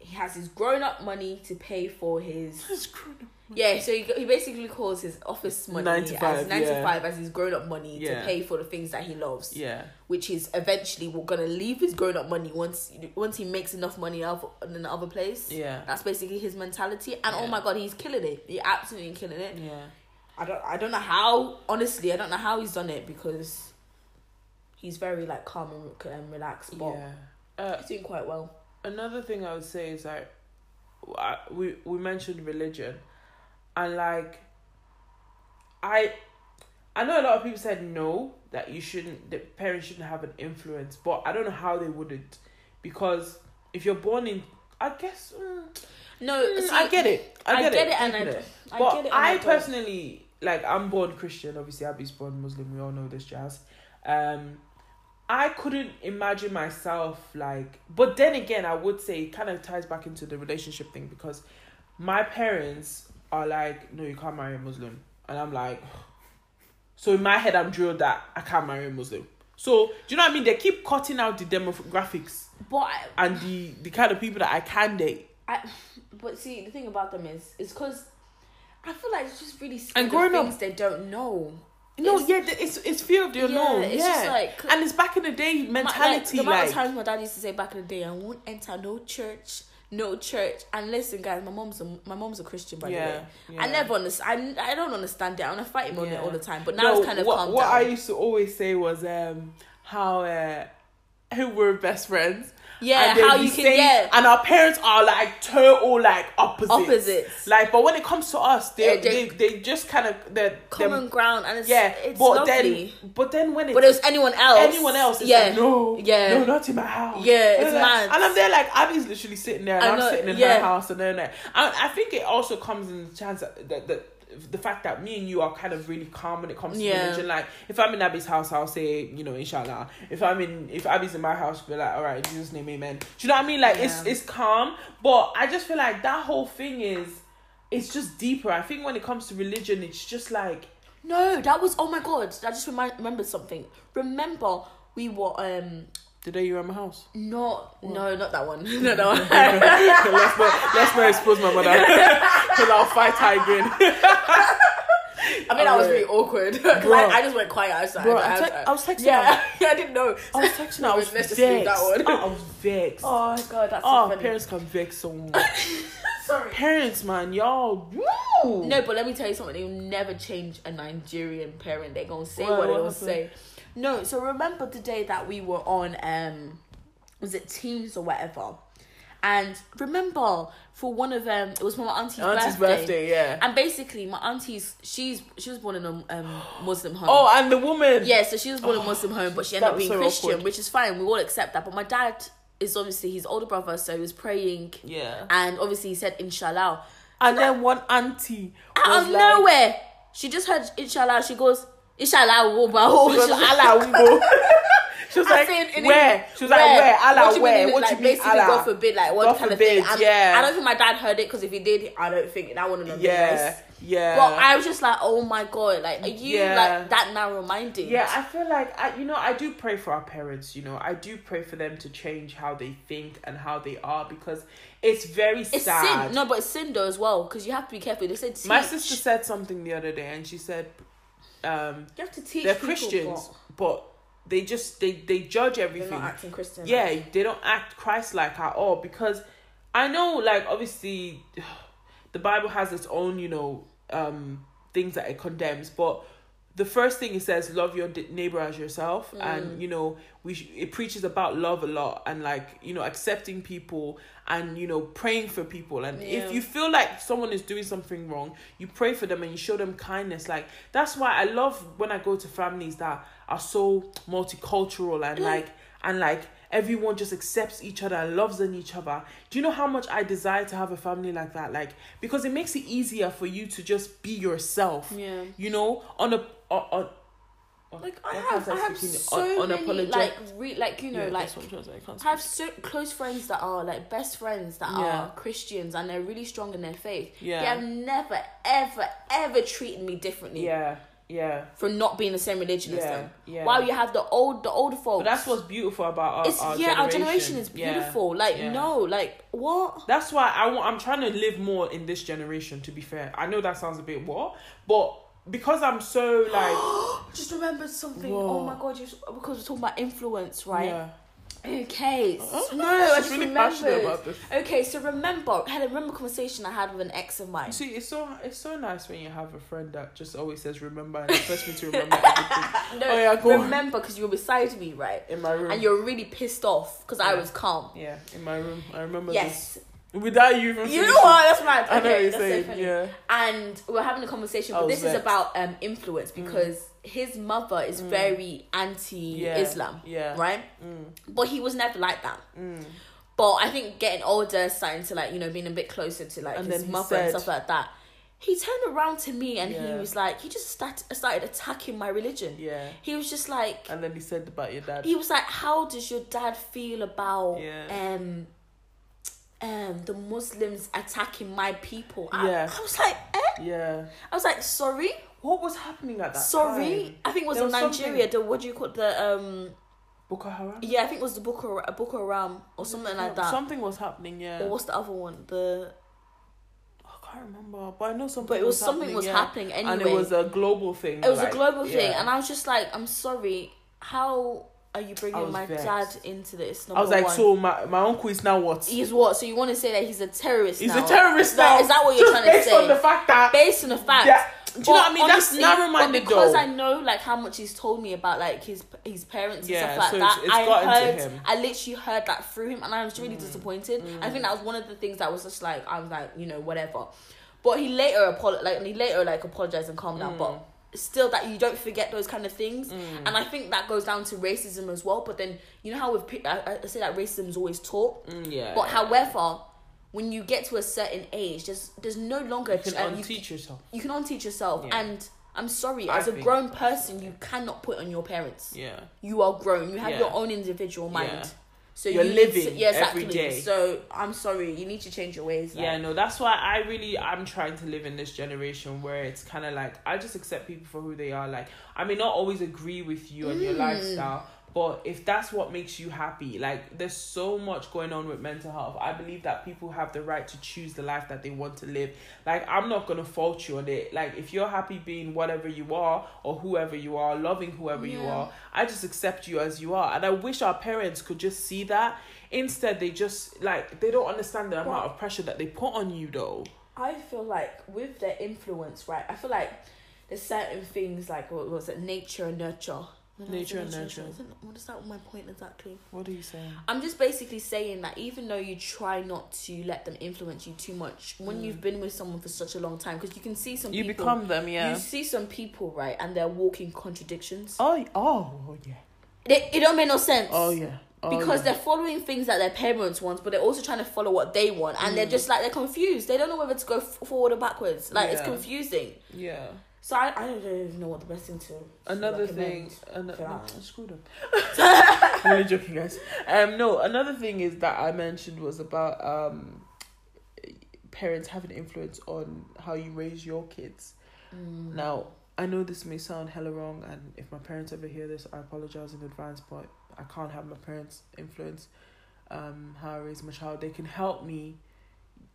he has his grown up money to pay for his. It's screwed up. Yeah, so he, he basically calls his office money Nine to as five, nine to five as his grown up money Yeah. to pay for the things that he loves. Yeah. which is eventually we're gonna leave his grown up money once once he makes enough money out in another place. Yeah. That's basically his mentality, and oh my god, he's killing it. He's absolutely killing it. Yeah. I don't I don't know how. Honestly, I don't know how he's done it because he's very like calm and, and relaxed, but Yeah. Uh, he's doing quite well. Another thing I would say is like, we we mentioned religion, and like, I, I know a lot of people said no that you shouldn't, that parents shouldn't have an influence, but I don't know how they wouldn't, because if you're born in, I guess. Mm, No, mm, see, I get it. I I get, get it, it and I deep in d- it. I but get it and I, I personally like I'm born Christian. Obviously, Abby's born Muslim. We all know this jazz. Um, I couldn't imagine myself like, but then again, I would say it kind of ties back into the relationship thing because my parents are like, no, you can't marry a Muslim, and I'm like, so in my head, I'm drilled that I can't marry a Muslim. So do you know what I mean? They keep cutting out the demographics but I, and the the kind of people that I can date. I, but see, the thing about them is, is because I feel like it's just really And growing up- things they don't know. No, It's- yeah, it's it's fear of the Yeah, unknown. it's yeah, just like- and it's back in the day My- mentality. like, the amount Like, of times my dad used to say back in the day, I won't enter no church, no church. And listen, guys, my mom's a, my mom's a Christian, by yeah, the way. yeah. I never understand. I, I don't understand it. I want to fight him on it all the time. But now No, it's kind of what, what down. I used to always say was um how uh we're best friends. Yeah, and how you can yeah and our parents are like total like opposites. opposites, Like, but when it comes to us, they Yeah, they- they, they just kind of they're common them- ground, and it's yeah. it's but lovely. then but then when it's but it was anyone else. anyone else, yeah, like, no, Yeah. no, not in my house. Yeah, it's And I'm mad. like- And I'm there like Abby's literally sitting there, and I I'm know, sitting in yeah. her house, and then like, I, I think it also comes in the chance that, that, that the fact that me and you are kind of really calm when it comes to Yeah. religion. Like, if I'm in Abby's house, I'll say, you know, inshallah. If I'm in, if Abby's in my house, be like, all right, in Jesus' name, amen. Do you know what I mean? Like, it's Yeah. it's calm, but I just feel like that whole thing is, it's just deeper. I think when it comes to religion, it's just like. No, that was oh my god! I just remind, remembered something. Remember we were um the day you were at my house. not no not that one no that one. let's not let's not expose my mother because I'll fight her again. I mean, that was really awkward. 'Cause Bro. I, I just went quiet outside. Bro, I, I, te- I was texting yeah, her. yeah, I didn't know. I was texting. I was Let's vexed. just leave that one. Oh, I was vexed. Oh, Oh my god, that's so funny. parents can vex someone. Sorry. parents, man, y'all. Woo! No, but let me tell you something. They'll never change a Nigerian parent. They're gonna say What- what, what they'll happened? say. No, so remember the day that we were on um, was it Teams or whatever? And remember for one of them, it was for my auntie's, Auntie's birthday. birthday, yeah. And basically, my auntie's she's she was born in a um, Muslim home. Oh, and the woman. Yeah, so she was born in a Muslim home, but she ended up being so Christian, awkward. which is fine. We all accept that. But my dad is obviously his older brother, so he was praying, Yeah. and obviously he said Inshallah. And then one auntie Out of like, nowhere, she just heard Inshallah. She goes Inshallah. wo ba ho." She was- Allah Umbo. She was I like, said where? She was like, where? Allah, What you where? mean, What like, you mean, basically, Allah? God forbid, like what God kind forbid, of thing? And yeah. I don't think my dad heard it because if he did, I don't think that wouldn't have been Yeah, nice. yeah. But I was just like, oh my god, like are you Yeah. like that narrow minded? Yeah, I feel like I, you know, I do pray for our parents. You know, I do pray for them to change how they think and how they are because it's very It's sad. sin. No, but it's sin though as well because you have to be careful. They said teach. My sister said something the other day, and she said, um, you have to teach. "They're people, Christians, but they just they they judge but They're everything. not acting Christian. yeah, they don't act Christ-like at all because I know, like, obviously, the Bible has its own, you know, um, things that it condemns, but the first thing it says love your neighbor as yourself Mm. and you know we sh- it preaches about love a lot and like you know accepting people and you know praying for people and Yeah. if you feel like someone is doing something wrong you pray for them and you show them kindness like that's why i love when i go to families that are so multicultural and Like- and like everyone just accepts each other and loves in each other do you know how much i desire to have a family like that like because it makes it easier for you to just be yourself Yeah. you know on a on, on Like I have, I have so many unapologetic- like re- like you know Yeah, like I'm trying to say, I can't I have so close friends that are like best friends that Yeah. are Christians and they're really strong in their faith. Yeah. They have never, ever, ever treated me differently yeah yeah for not being the same religion as Yeah, them. yeah. While you have the old, the older folks. but that's what's beautiful about our, it's our yeah, generation. our generation is Yeah, beautiful. Like yeah. no, like what? That's why I want. I'm trying to live more in this generation. To be fair, I know that sounds a bit what, but because I'm so like Just remembered something. Oh Whoa. Oh my god, you because we're talking about influence, right? Yeah, Okay. Oh, no, I just really passionate about this. Okay, so remember, I had a remember conversation I had with an ex of mine. See, it's so it's so nice when you have a friend that just always says remember and expects me to remember everything No, Oh, yeah, go remember because you were beside me, right? in my room. And you're really pissed off because I was calm. yeah, in my room. I remember Yes. this. Without you even You know what? That's mad. I know Okay, what you're that's so saying. yeah. And we we're having a conversation, but this is about um influence because his mother is very anti-Islam, Yeah. right? Mm, But he was never like that. mm. But I think getting older, starting to like you know being a bit closer to like And his mother and stuff like that. He turned around to me and he was like, he just start, started attacking my religion. Yeah. He was just like, And then he said about your dad. he was like, "How does your dad feel about Yeah. um um the Muslims attacking my people?" I, Yeah. I was like, eh? Yeah. I was like, "Sorry, What was happening at that sorry." time? I think it was There in was Nigeria. something- The what do you call it? the um? Boko Haram? Yeah, I think it was the Boko Boko Haram or something like that. Something was happening, yeah. Or what's the other one? The I can't remember, but I know something. but it was, something happening, was yeah. happening anyway. and it was a global thing. It was like, a global thing, yeah. and I was just like, "I'm sorry. How are you bringing my vexed. dad into this?" I was like, one. so my my uncle is now what? He's what? So you want to say that he's a terrorist? He's now? a terrorist Is now. Is that what you're trying to say? based on the fact that Based on the fact. Yeah. Do you know what I mean? That's honestly, narrow-minded but because though. I know like how much he's told me about like his his parents and Yeah, stuff like so that. it's- it's I heard, him. Mm. I literally heard that through him, and I was really disappointed. I think that was one of the things that was just like I was like you know whatever, but he later apolog- like he later like apologized and calmed down, Mm. but. Still, that you don't forget those kind of things, and I think that goes down to racism as well. But then you know how with I, I say that racism is always taught, Mm, yeah. but however, when you get to a certain age, there's there's no longer you can you, unteach yourself. you can unteach yourself. Yeah. And I'm sorry, I as a grown person, you cannot put on your parents. Yeah. You are grown. You have Yeah. your own individual mind. So You're you living to, yeah, exactly. day. So I'm sorry, you need to change your ways. like- Yeah, no, that's why I really I'm trying to live in this generation where it's kind of like I just accept people for who they are. Like I may not always agree with you and your Mm. lifestyle, but if that's what makes you happy, like there's so much going on with mental health. I believe that people have the right to choose the life that they want to live. Like I'm not gonna fault you on it. Like if you're happy being whatever you are or whoever you are, loving whoever you are, I just accept you as you are. And I wish our parents could just see that. Instead, they just like they don't understand the amount of pressure that they put on you, though. I feel like with their influence, right? I feel like there's certain things like what was it, nature and nurture. Nature and nurture. What is that? My point exactly. What are you saying? I'm just basically saying that even though you try not to let them influence you too much, when you've been with someone for such a long time, because you can see some Mm. You people, become them, yeah. you see some people right, and they're walking contradictions. Oh, oh, yeah. They, it don't make no sense. Oh, yeah. Oh, because yeah. they're following things that their parents want, but they're also trying to follow what they want, and they're Mm. just like they're confused. They don't know whether to go f- forward or backwards. Like it's confusing. yeah. So I, I don't even know what the best thing to. Another thing, for no, screwed up. I'm only joking, guys. Um, no, another thing is that I mentioned was about um, parents having influence on how you raise your kids. Mm. Now, I know this may sound hella wrong, and if my parents ever hear this, I apologize in advance, but I can't have my parents' influence um, how I raise my child. They can help me,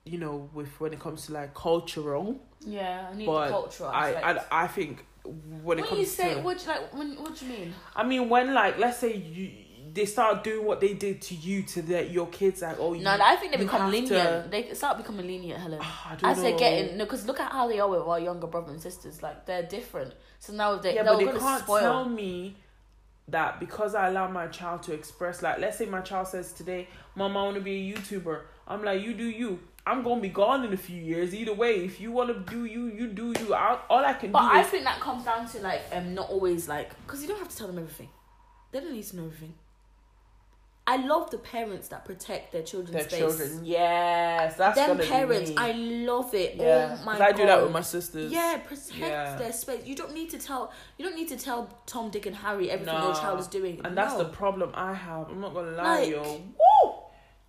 you know, with when it comes to like cultural, Yeah, I need but the cultural I. I, I think when it when comes you say to. what, you- like, when, what do you mean? I mean, when like let's say you they start doing what they did to you to their your kids like oh you, No, I think they become lenient. to- They start becoming lenient, Helen. Ah, don't As they're getting no, because look at how they are with our younger brothers and sisters. Like they're different. So now they yeah, but they can't spoil. tell me that because I allow my child to express, like, let's say my child says today, "Mom, I want to be a YouTuber." I'm like, "You do you." I'm gonna be gone in a few years. Either way, if you want to do you, you do you. I, all I can But do But I is think that comes down to like um not always like because you don't have to tell them everything. They don't need to know everything. I love the parents that protect their children's their space. children. Yes, that's Them parents. I love it. yeah, Oh my god. I do that with my sisters. Yeah, protect Yeah. their space. You don't need to tell. You don't need to tell Tom, Dick, and Harry everything your child is doing. And that's the problem I have. I'm not gonna lie, Like- yo. Woo!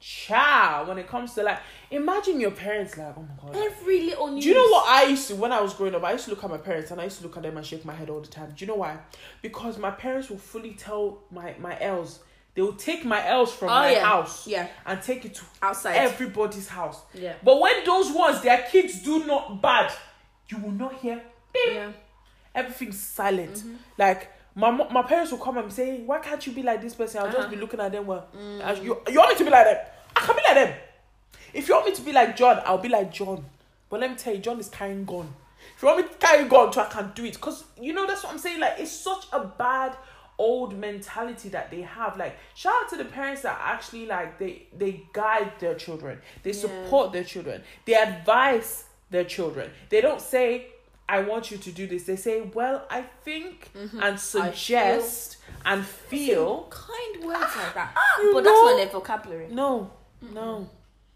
Child, when it comes to like, imagine your parents like, oh my god. every little news. Do you know what I used to when I was growing up? I used to look at my parents and I used to look at them and shake my head all the time. Do you know why? Because my parents will fully tell my my L's. They will take my L's from Oh, my yeah. house Yeah, and take it to outside. everybody's house. yeah, But when those ones, their kids do not bad, you will not hear beep. yeah. Everything's silent. Mm-hmm. Like my my parents will come and say, "Why can't you be like this person?" I'll Uh-huh. just be looking at them. Well, Mm. you you want me to be like them? Can be like them. If you want me to be like John, I'll be like John. But let me tell you, John is carrying gun. If you want me to carry gun, so I can do it. Cause you know that's what I'm saying. Like it's such a bad old mentality that they have. Like shout out to the parents that actually like they they guide their children. They Yeah. support their children. They advise their children. They don't say. I want you to do this. They say, "Well, I think mm-hmm. and suggest and feel." kind words like that. You but that's not their vocabulary. No, no.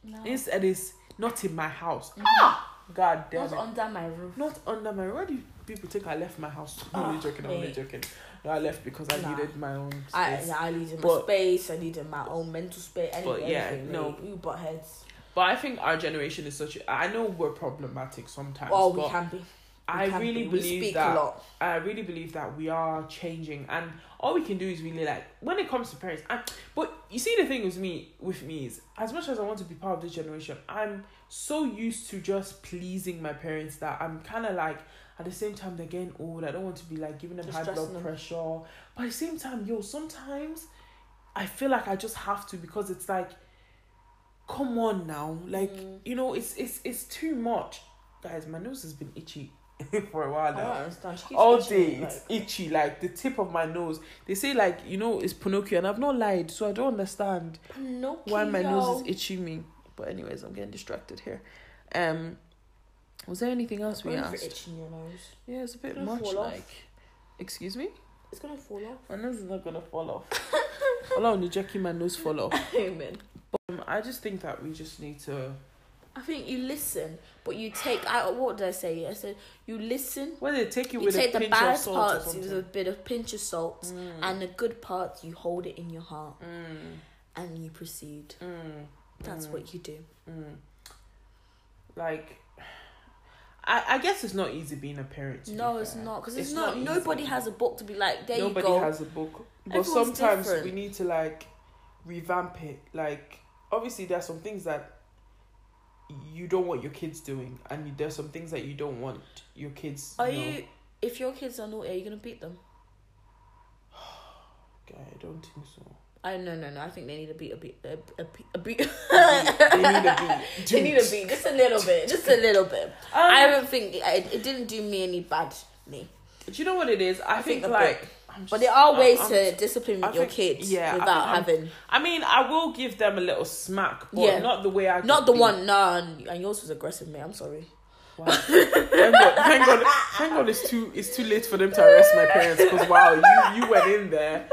No. Instead, it's not in my house. Ah, God damn it. Not it. under my roof. Not under my. Where do people think I left my house? I'm only Ah, joking. I'm only joking. No, I left because I Nah. needed my own space. I, yeah, I needed my space. I needed my own mental space. Anything, But yeah, anything, no. mate. You butt heads. But I think our generation is such. A, I know we're problematic sometimes. Oh, we can be. I really be. Believe that. a lot. I really believe that we are changing, and all we can do is really like when it comes to parents. I, but you see, the thing with me, with me is as much as I want to be part of this generation, I'm so used to just pleasing my parents that I'm kind of like at the same time they're getting old. I don't want to be like giving them Just high blood them. pressure, but at the same time, yo, sometimes I feel like I just have to because it's like, come on now, like Mm. you know, it's it's it's too much, guys. My nose has been itchy for a while now don't understand. She keeps all day me, it's itchy like the tip of my nose they say like you know it's pinocchio and i've not lied so i don't understand why my nose is itching me but anyways i'm getting distracted here um was there anything else we asked itching your nose? yeah it's a bit It's much off. like excuse me It's gonna fall off. my nose is not gonna fall off Allow you jackie my nose fall off Amen. um, i just think that we just need to I think you listen, but you take. I what did I say? I said you listen. well they take You with take a the pinch bad of salt or parts with a bit of pinch of salt, Mm, and the good parts you hold it in your heart mm, and you proceed. mm, That's mm. what you do. Mm. Like, I I guess it's not easy being a parent. be No, it's not because it's, It's not. not nobody has a book to be like. There Nobody you go. has a book, but Everyone's sometimes different. we need to like revamp it. Like, obviously, there are some things that you don't want your kids doing, and there's some things that you don't want your kids. Are know. you? If your kids are naughty, are you gonna beat them? Okay, I don't think so. I no no no. I think they need a beat a beat a, a, beat- a beat. they need a beat. they need a beat just a little bit, just a little bit. Um, I don't think it, it didn't do me any bad. Me, Do you know what it is? I, I think, think like. I'm but there are I'm- ways I'm to discipline I your think- kids yeah, without I'm- having I mean, I will give them a little smack, but Yeah. not the way I. not the be. one. No, and and yours was aggressive, mate. I'm sorry. Wow. thank God, thank God, thank God, it's too it's too late for them to arrest my parents because wow, you you went in there.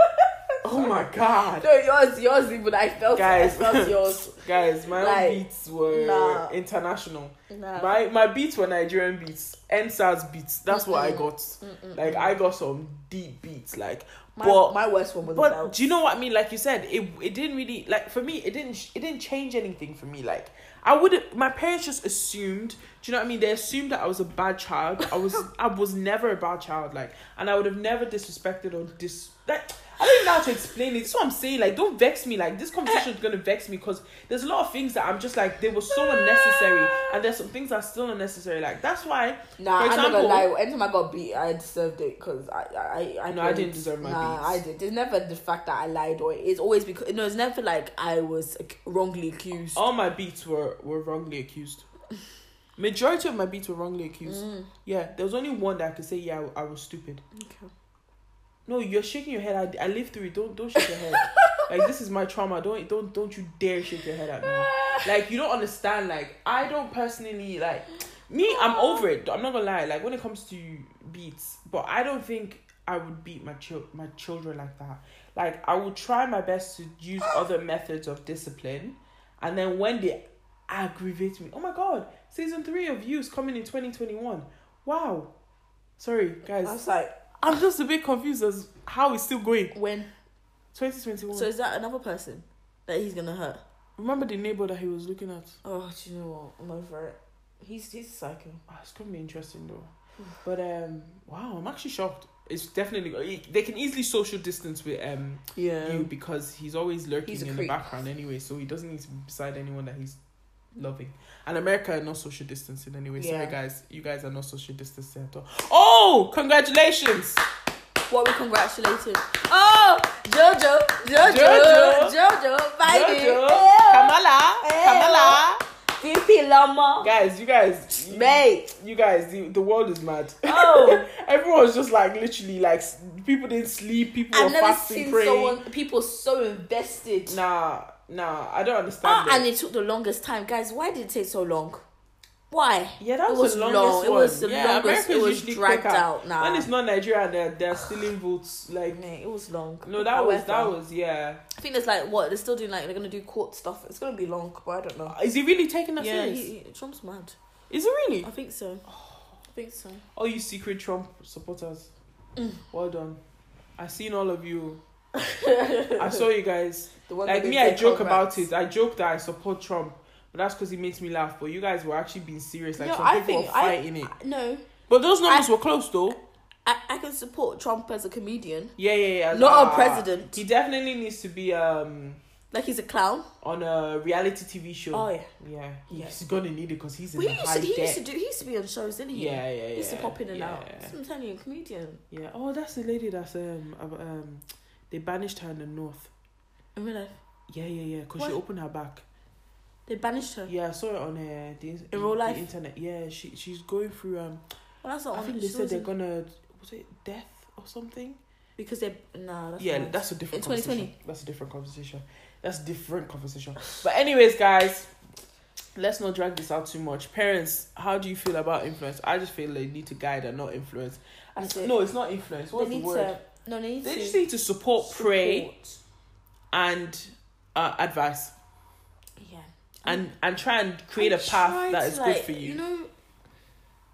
Oh my God, No, yours, yours. Even I felt, Guys. I felt yours. guys, my Like, own beats were nah. international. Nah. My my beats were Nigerian beats, NSAS beats. That's what I got. Mm-mm. Like I got some deep beats. Like, my, but my worst one was But do you know what I mean? Like you said, it it didn't really like for me. It didn't it didn't change anything for me. Like I would my parents just assumed. Do you know what I mean? They assumed that I was a bad child. I was I was never a bad child. Like and I would have never disrespected or dis. Like I don't even know how to explain it. That's what I'm saying. Like, don't vex me. Like, this conversation is gonna vex me because there's a lot of things that I'm just like they were so unnecessary, and there's some things that are still unnecessary. Like, that's why. Nah, For I'm not gonna lie. Anytime I got beat, I deserved it because I, I, I. No, I didn't deserve my Nah, beats. I did. It's never the fact that I lied or it's always because no, it's never like I was wrongly accused. all my beats were were wrongly accused. Majority of my beats were wrongly accused. Mm. Yeah, there was only one that I could say, yeah, I, I was stupid. Okay. No, you're shaking your head. I, I lived through it. Don't don't shake your head. like this is my trauma. Don't don't don't you dare shake your head at me. Like you don't understand. Like I don't personally like me. I'm over it. I'm not gonna lie. Like when it comes to beats, but I don't think I would beat my chil- my children like that. Like I will try my best to use other methods of discipline, and then when they aggravate me, oh my god, season three of You's coming in twenty twenty one. Wow. Sorry guys. I was like, I'm just a bit confused as how it's still going. when? 2021. So is that another person that he's gonna hurt? Remember the neighbor that he was looking at? Oh, do you know what? I'm over it. He's he's psycho. Ah, it's gonna be interesting though. But um, wow, I'm actually shocked. It's definitely they can easily social distance with um Yeah. you because he's always lurking He's in the background anyway, so he doesn't need to be beside anyone that he's loving. And America are not social distancing anyway. Sorry Yeah. guys, you guys are not social distancing at all. Oh, congratulations! What we congratulated? Oh, Jojo, Jojo, Jojo. Jojo, Biden, Jojo, Ew. Kamala, Ew. Kamala. VP Lama, Guys, you guys, you- mate. you guys, the, the world is mad. Oh, Everyone's just like literally like people didn't sleep, people I've were never fasting, seen praying. someone people so invested. Nah, nah, I don't understand. Ah, it. and it took the longest time, guys. Why did it take so long? Why? yeah, that it was, was the longest long. one. It was the yeah, longest. America's It was usually dragged quicker. out. Nah, When it's not Nigeria, they're they're stealing votes. Like Mate, it was long. no, that was that was yeah. I think it's like what they're still doing. Like they're gonna do court stuff. It's gonna be long, but I don't know. Is he really taking that yeah, he, he, Trump's mad. Is he really? I think so. I think so. All you secret Trump supporters, Mm. well done. I seen all of you. I saw you guys. The one Like me, I joke congrats. about it. I joke that I support Trump, but that's because he makes me laugh. But you guys were actually being serious. Like No, some I people think- were I- fighting it. No, But those numbers were close though. I, I can support Trump as a comedian, Yeah, yeah, yeah. not Ah, a president. He definitely needs to be um Like he's a clown. on a reality TV show. Oh yeah. Yeah, Yeah. he's gonna need it because he's in Well, he used, high to, he debt. used to do. He used to be on shows, didn't he? yeah, yeah, yeah. He used to pop in and yeah, out. So I'm telling you, a comedian. Yeah. Oh, that's the lady that's um uh, um they banished her in the north. In real life, Yeah, yeah, yeah. Because she opened her back. they banished her. Yeah, I saw it on uh, the, In the- real the life? internet. Yeah, she she's going through um. Well, that's not I on. think they she said they're wasn't- gonna was it death or something. because they nah. That's yeah, not- that's a different In 2020. conversation. That's a different conversation. That's a different conversation. But anyways, guys, let's not drag this out too much. Parents, how do you feel about influence? I just feel they need to guide and not influence. That's it. No, it's not influence. they What's the need word? to. No, they need They to. just need to support, pray, and uh, advice, Yeah. and and try and create a path that is is good for you. You know,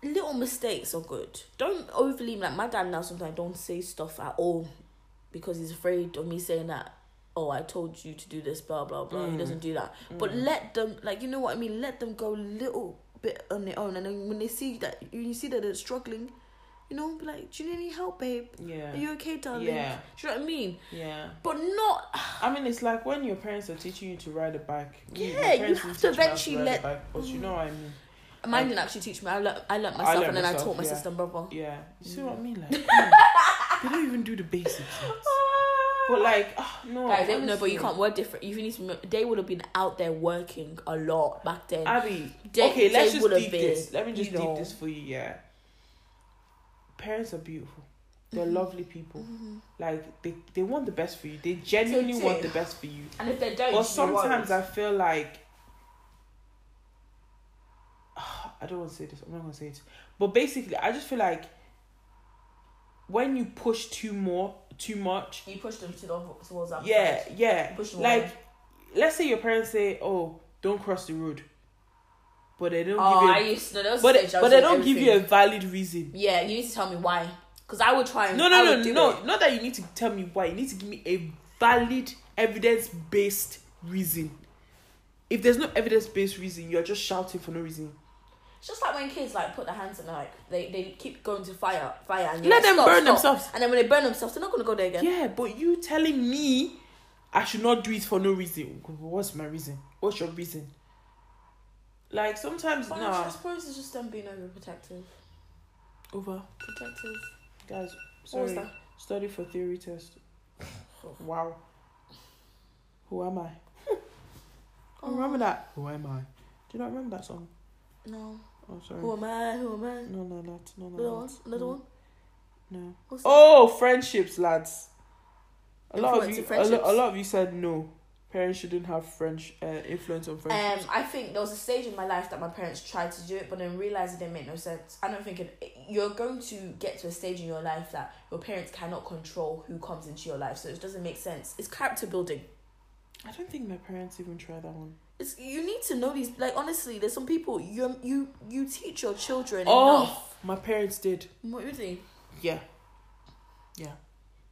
little mistakes are good. Don't overly like my dad now. Sometimes don't say stuff at all because he's afraid of me saying that. Oh, I told you to do this. Blah blah blah. He Mm. doesn't do that. But let them like you know what I mean. Let them go a little bit on their own, and then when they see that when you see that they're struggling, you know, be like, do you need any help, babe? yeah, Are you okay, darling? Yeah. Do you know what I mean? yeah. But not I mean, it's like when your parents are teaching you to ride a bike. Yeah, you have to teach me how eventually a let- bike, but you know what I mean. mine didn't actually teach me. I learned, I learnt I myself, and then I taught my yeah. sister and brother. Yeah, you see what I Mm. mean? Like, they don't even do the basics. But like, ah, no, Guys, they, no, but you can't work different. You need to. They would have been out there working a lot back then. Abby, They- okay, let's just would have deep been, this. Let me just you know. deep this for you. Yeah, parents are beautiful. They're Mm-hmm. lovely people. Like they, they want the best for you. They genuinely want the best for you. and if they don't, But sometimes I feel like I don't want to say this. I'm not gonna say it. But basically, I just feel like when you push too more, too much. you push them to the, towards that. Yeah, side. yeah. Like, away. let's say your parents say, "Oh, don't cross the road," but they don't Oh, give you. used to. But but they don't give you a valid reason. Yeah, you need to tell me why. Because I would try and No, I no, no, no. it. Not that you need to tell me why. You need to give me a valid, evidence based reason. If there's no evidence based reason, you're just shouting for no reason. It's just like when kids like put their hands in like they, they keep going to fire fire and Let like, them stop, burn stop. themselves. And then when they burn themselves, they're not gonna go there again. Yeah, but you telling me I should not do it for no reason. What's my reason? What's your reason? Like sometimes But nah I suppose it's just them being overprotective. over Protective. guys. What was Sorry, that? study for theory test. wow. Who am I? Oh. Remember that? Who am I? Do you not remember that song? No. Oh, sorry. Who am I? Who am I? No, no, not no, no. Another one? not. Another no, one? No. What's that? Oh, friendships, lads. A lot of you, in a, lo- a lot of you said no. Parents shouldn't have French uh, influence on French. Um. I think there was a stage in my life that my parents tried to do it, but then realized it didn't make no sense. I don't think it, you're going to get to a stage in your life that your parents cannot control who comes into your life, so it doesn't make sense. It's character building. I don't think my parents even tried that one. It's you need to know these. Like honestly, there's some people you you you teach your children Oh, enough. my parents did. What really? Yeah, yeah.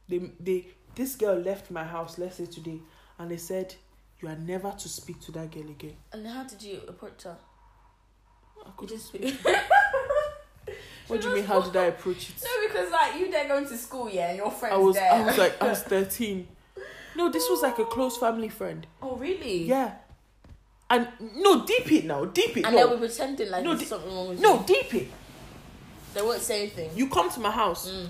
They they this girl left my house. Let's say today, and they said you are never to speak to that girl again. And how did you approach her? I You could, just speak. what do you mean? How did I approach it? No, because like you there going to school, yeah, and your friends I was there. I was like I was thirteen. No, this was like a close family friend. oh really? Yeah, and no deep it now, deep it. And they no, were pretending like No, there's something wrong with no you. deep it. They won't say anything. You come to my house. Mm.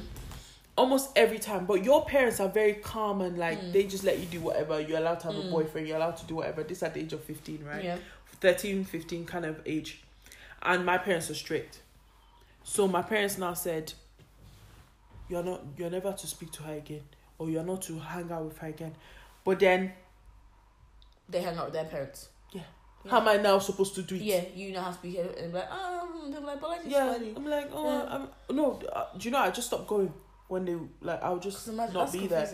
Almost every time. But your parents are very calm and like Mm. they just let you do whatever. You're allowed to have a Mm. boyfriend, you're allowed to do whatever. This at the age of 15, right? Yeah. 13, 15 kind of age. And my parents are strict. So my parents now said, You're not you're never to speak to her again. Or you're not to hang out with her again. But then They hang out with their parents. Yeah. Yeah. how am I now supposed to do it? Yeah, you know how to be here and be like, um, they're like, but like, it's Yeah, funny. I'm like, oh, Yeah. I'm, no. Uh, do you know? I just stopped going when they like. I'll just imagine, not be there.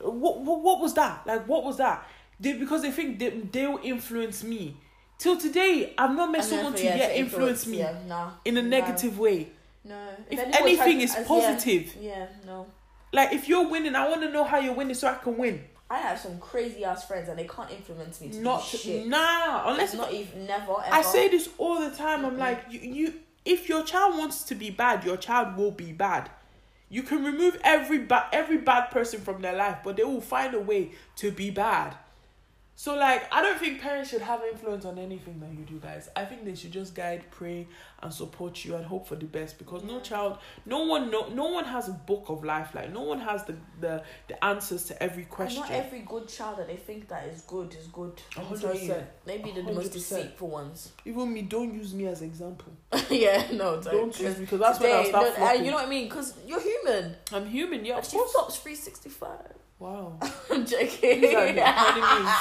What, what what was that? Like what was that? They because they think they they'll influence me. Till today, I've not met someone to yeah, yet influence influence me Yeah, nah. in a no. negative way. No. If anyone anything is as- positive, Yeah, yeah, no. like if you're winning, I want to know how you're winning so I can win. I have some crazy ass friends and they can't influence me to Not do shit. nah, unless not even never ever. I say this all the time. I'm Mhm. like you, you. If your child wants to be bad, your child will be bad. You can remove every bad every bad person from their life, but they will find a way to be bad. So like, I don't think parents should have influence on anything that you do, guys. I think they should just guide, pray, and support you and hope for the best. Because no child, no one, no, no one has a book of life. Like no one has the the, the answers to every And question. not every good child that they think that is good is good. A Let me hundred percent. Maybe the, most deceitful ones. Even me, don't use me as example. yeah, no, don't. Don't use me because that's when I'll Today, start no, uh, flopping. you know what I mean? Because you're human. I'm human, yeah. And Of she course. flops 365. Wow. I'm joking. These are the enemies.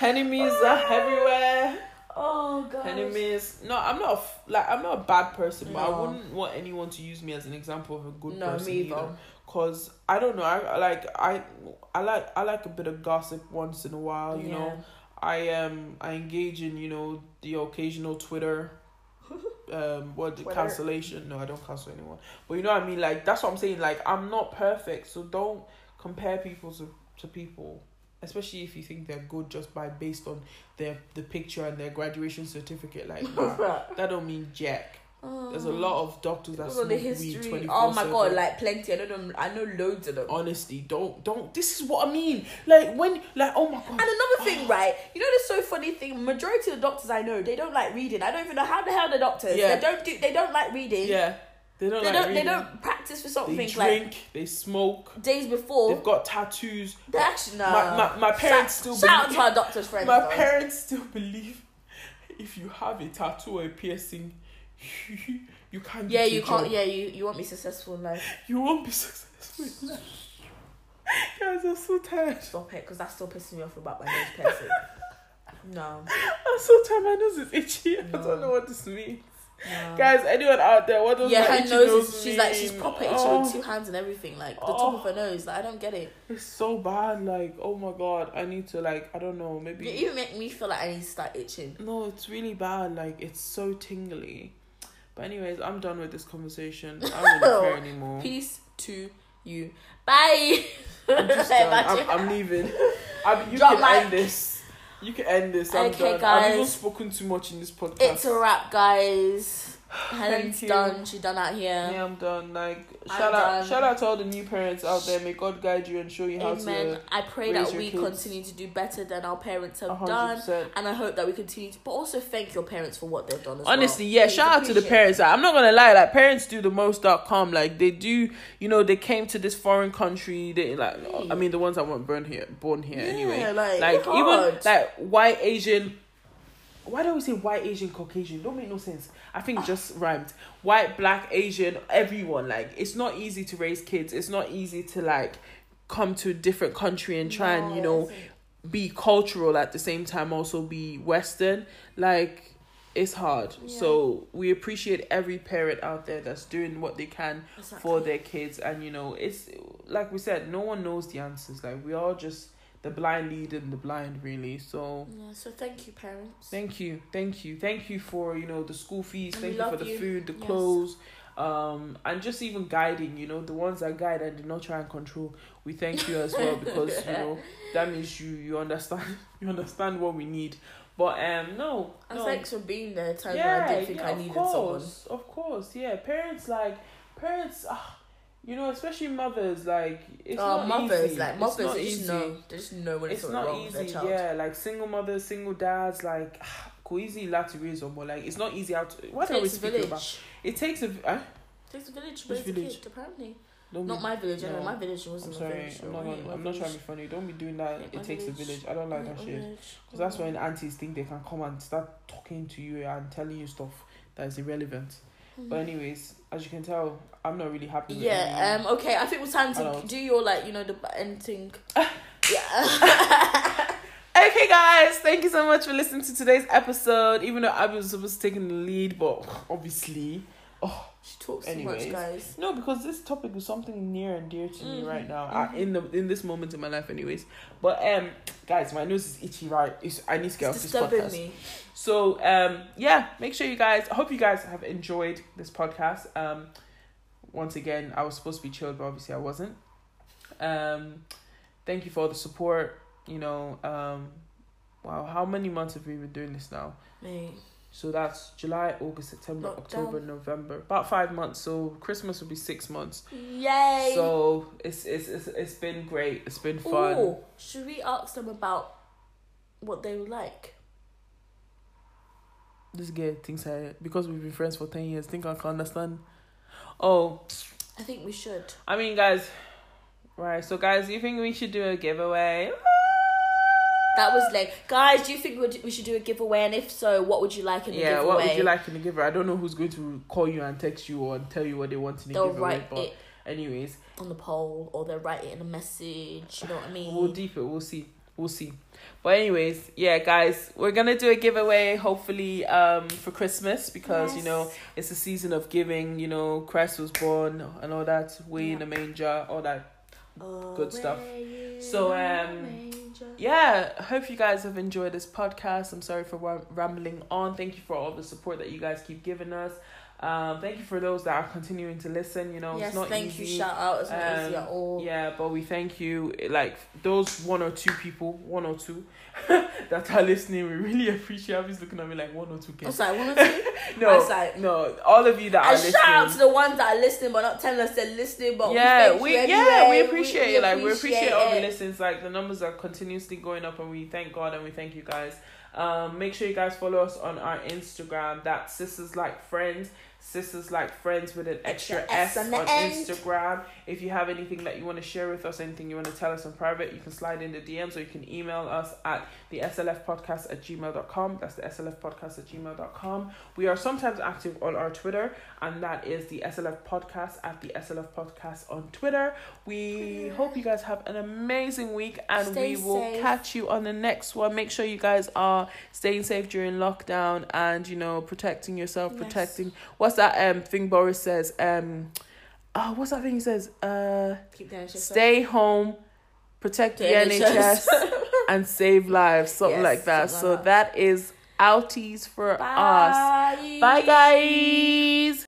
Enemies are everywhere. oh, God. Enemies. No, I'm not a f- like I'm not a bad person, but I wouldn't want anyone to use me as an example of a good person. No, person me either. either. Cause I don't know. I I like I I like I like a bit of gossip once in a while. You know. I um I engage in you know the occasional Twitter. Um, what the Twitter. cancellation? No, I don't cancel anyone. But you know what I mean. Like that's what I'm saying. Like I'm not perfect, so don't compare people to to people, especially if you think they're good just by based on their the picture and their graduation certificate. Like nah, that don't mean jack. There's a oh. lot of doctors that smoke the weed Oh my god, like plenty. I know them. I know loads of them. honestly, don't don't. This is what I mean. Like when like oh my god. And another thing, ah. right? You know, there's so funny thing. Majority of the doctors I know, they don't like reading. I don't even know how the hell the doctors. Yeah. They don't do. They don't like reading. Yeah, they don't They like don't. They don't practice for something like They like drink, they smoke, days before. they've got tattoos. They actually no. My- my- my parents still Shout out believe- to our doctor's friends. My though. parents still believe if you have a tattoo or a piercing, you can't. Yeah, you can't. job. Yeah, you you won't be successful in life. You won't be successful. in life. Guys, I'm so tired. Stop it, because that's still pissing me off about my nose piercing. no, I'm so tired. My nose is itchy. I don't know what this means. Guys, anyone out there, what does yeah, my her nose nose is. She's like she's proper itchy Oh. with two oh. hands and everything. Like the top of Oh. her nose. Like I don't get it. It's so bad. Like, oh my god, I need to like, I don't know, maybe. You even make me feel like I need to start itching. No, it's really bad. Like it's so tingly. But anyways, I'm done with this conversation. I don't really care anymore. Peace to you. Bye. I'm. I'm, I'm leaving. I, you Drop can end this. You can end this. I'm Okay, done. I've even spoken too much in this podcast. It's a wrap, guys. Helen's done. She's done out here. Yeah, I'm done. Like I'm shout out, done. shout out to all the new parents out there. May God guide you and show you how Amen. to. I pray that we kids. continue to do better than our parents have hundred done. And I hope that we continue to, but also thank your parents for what they've done as Honestly, well. yeah, Please shout out to the parents. Like, I'm not gonna lie, like parents do the most.com. Like they do, you know, they came to this foreign country. They like, I mean, the ones that weren't born here, born here Yeah, anyway. like, Like even like white Asian. Why don't we say white Asian Caucasian? Don't make no sense. I think just rhymed. White, black, Asian, everyone. Like it's not easy to raise kids. It's not easy to like come to a different country and try and you know be cultural at the same time also be western like it's hard Yeah. so we appreciate every parent out there that's doing what they can for their kids and you know it's like we said no one knows the answers like we all just the blind leading the blind really so Yeah, so thank you, parents. thank you thank you thank you for you know the school fees And thank you for the you. food the Yes. clothes um and just even guiding you know the ones that guide and do not try and control we thank you as well because you know that means you you understand you understand what we need but um no and no thanks for being there. Times yeah, I didn't think yeah, I of needed course, Of course, yeah. Parents like parents, ah, you know, especially mothers. Like it's someone. not Oh, mothers, easy. like It's not they just easy. know. They just know when it's, It's not wrong easy. Yeah, like single mothers, single dads. Like easy lot to raise them, but like it's not easy out. What it are we takes a speaking village. about? It takes a. Uh, It takes a village to Which village? kid, apparently. don't Not be, my village, I know no. my village I'm wasn't a sorry. village. I'm not. I'm, I'm not trying to be funny. Don't be doing that. It takes a village. village. I don't like I that shit. Because that's when aunties think they can come and start talking to you and telling you stuff that is irrelevant. But anyways, as you can tell, I'm not really happy. With Yeah. Um. Okay. I think it's time to don't- your like you know the ending. yeah. Okay, guys, thank you so much for listening to today's episode. Even though I was supposed to take the lead, but obviously, she talks too Anyways. much, guys. no, because this topic is something near and dear to me Mhm, right now, mhm. uh, in the in this moment in my life, anyways. But um, guys, my nose is itchy. Right, it's, I need to get It's off this disturbing podcast. me. So um, yeah, make sure you guys. I hope you guys have enjoyed this podcast. Um, once again, I was supposed to be chilled, but obviously I wasn't. Um, thank you for all the support. You know, um, wow, how many months have we been doing this now? Me. So that's July, August, September. October, November. About five months. So Christmas will be six months. Yay. So it's it's it's it's been great. It's been fun. Ooh, should we ask them about what they would like? This girl thinks I because we've been friends for ten years. Think I can understand. Oh, I think we should. I mean, guys. Right. So, guys, do you think we should do a giveaway? That was like, guys. Do you think we'd- should do a giveaway? And if so, what would you like in the giveaway? Yeah. giveaway? What would you like in the giveaway? I don't know who's going to call you and text you or tell you what they want in the They'll giveaway. write but it anyways, on the poll, or they'll write it in a message. You know what I mean? we'll deep it. We'll see. We'll see. But anyways, yeah, guys, we're gonna do a giveaway hopefully um for Christmas because you know it's a season of giving. You know, Christ was born and all that. Way in Yeah. the manger, all that good stuff. So, in um, yeah, hope you guys have enjoyed this podcast. I'm sorry for rambling on. Thank you for all the support that you guys keep giving us. Um, thank you for those that are continuing to listen. You know, yes, it's not thank easy. you. Shout out. It's not easy Um, at all. Yeah, but we thank you. Like those one or two people, one or two that are listening, we really appreciate. Abby's looking at me like one or two. I Kids. was like, one or two. I No, like, no, all of you that are listening. shout out to the ones that are listening but not telling us they're listening. But yeah, we, we yeah we appreciate it. Like we appreciate all the listens. Like the numbers are continuously going up, and we thank God and we thank you guys. Um, make sure you guys follow us on our Instagram. That's sisters like friends. Sisters like friends with an extra, Extra S, S on on. Instagram. If you have anything that you want to share with us, anything you want to tell us in private, you can slide in the DMs or you can email us at the SLF podcast at gmail.com. That's the SLF podcast at gmail.com. We are sometimes active on our Twitter, and that is the SLF podcast at the SLF podcast on Twitter. We Twitter. hope you guys have an amazing week, and Stay we will safe. catch you on the next one. Make sure you guys are staying safe during lockdown and you know protecting yourself, Yes. protecting. What's that um thing Boris says? Um, oh, what's that thing he says? Uh, Keep the NHS stay home, protect the, The NHS, NHS. and save lives, something Yes, like that. something so like that. that is outies for us. Bye. Bye, guys.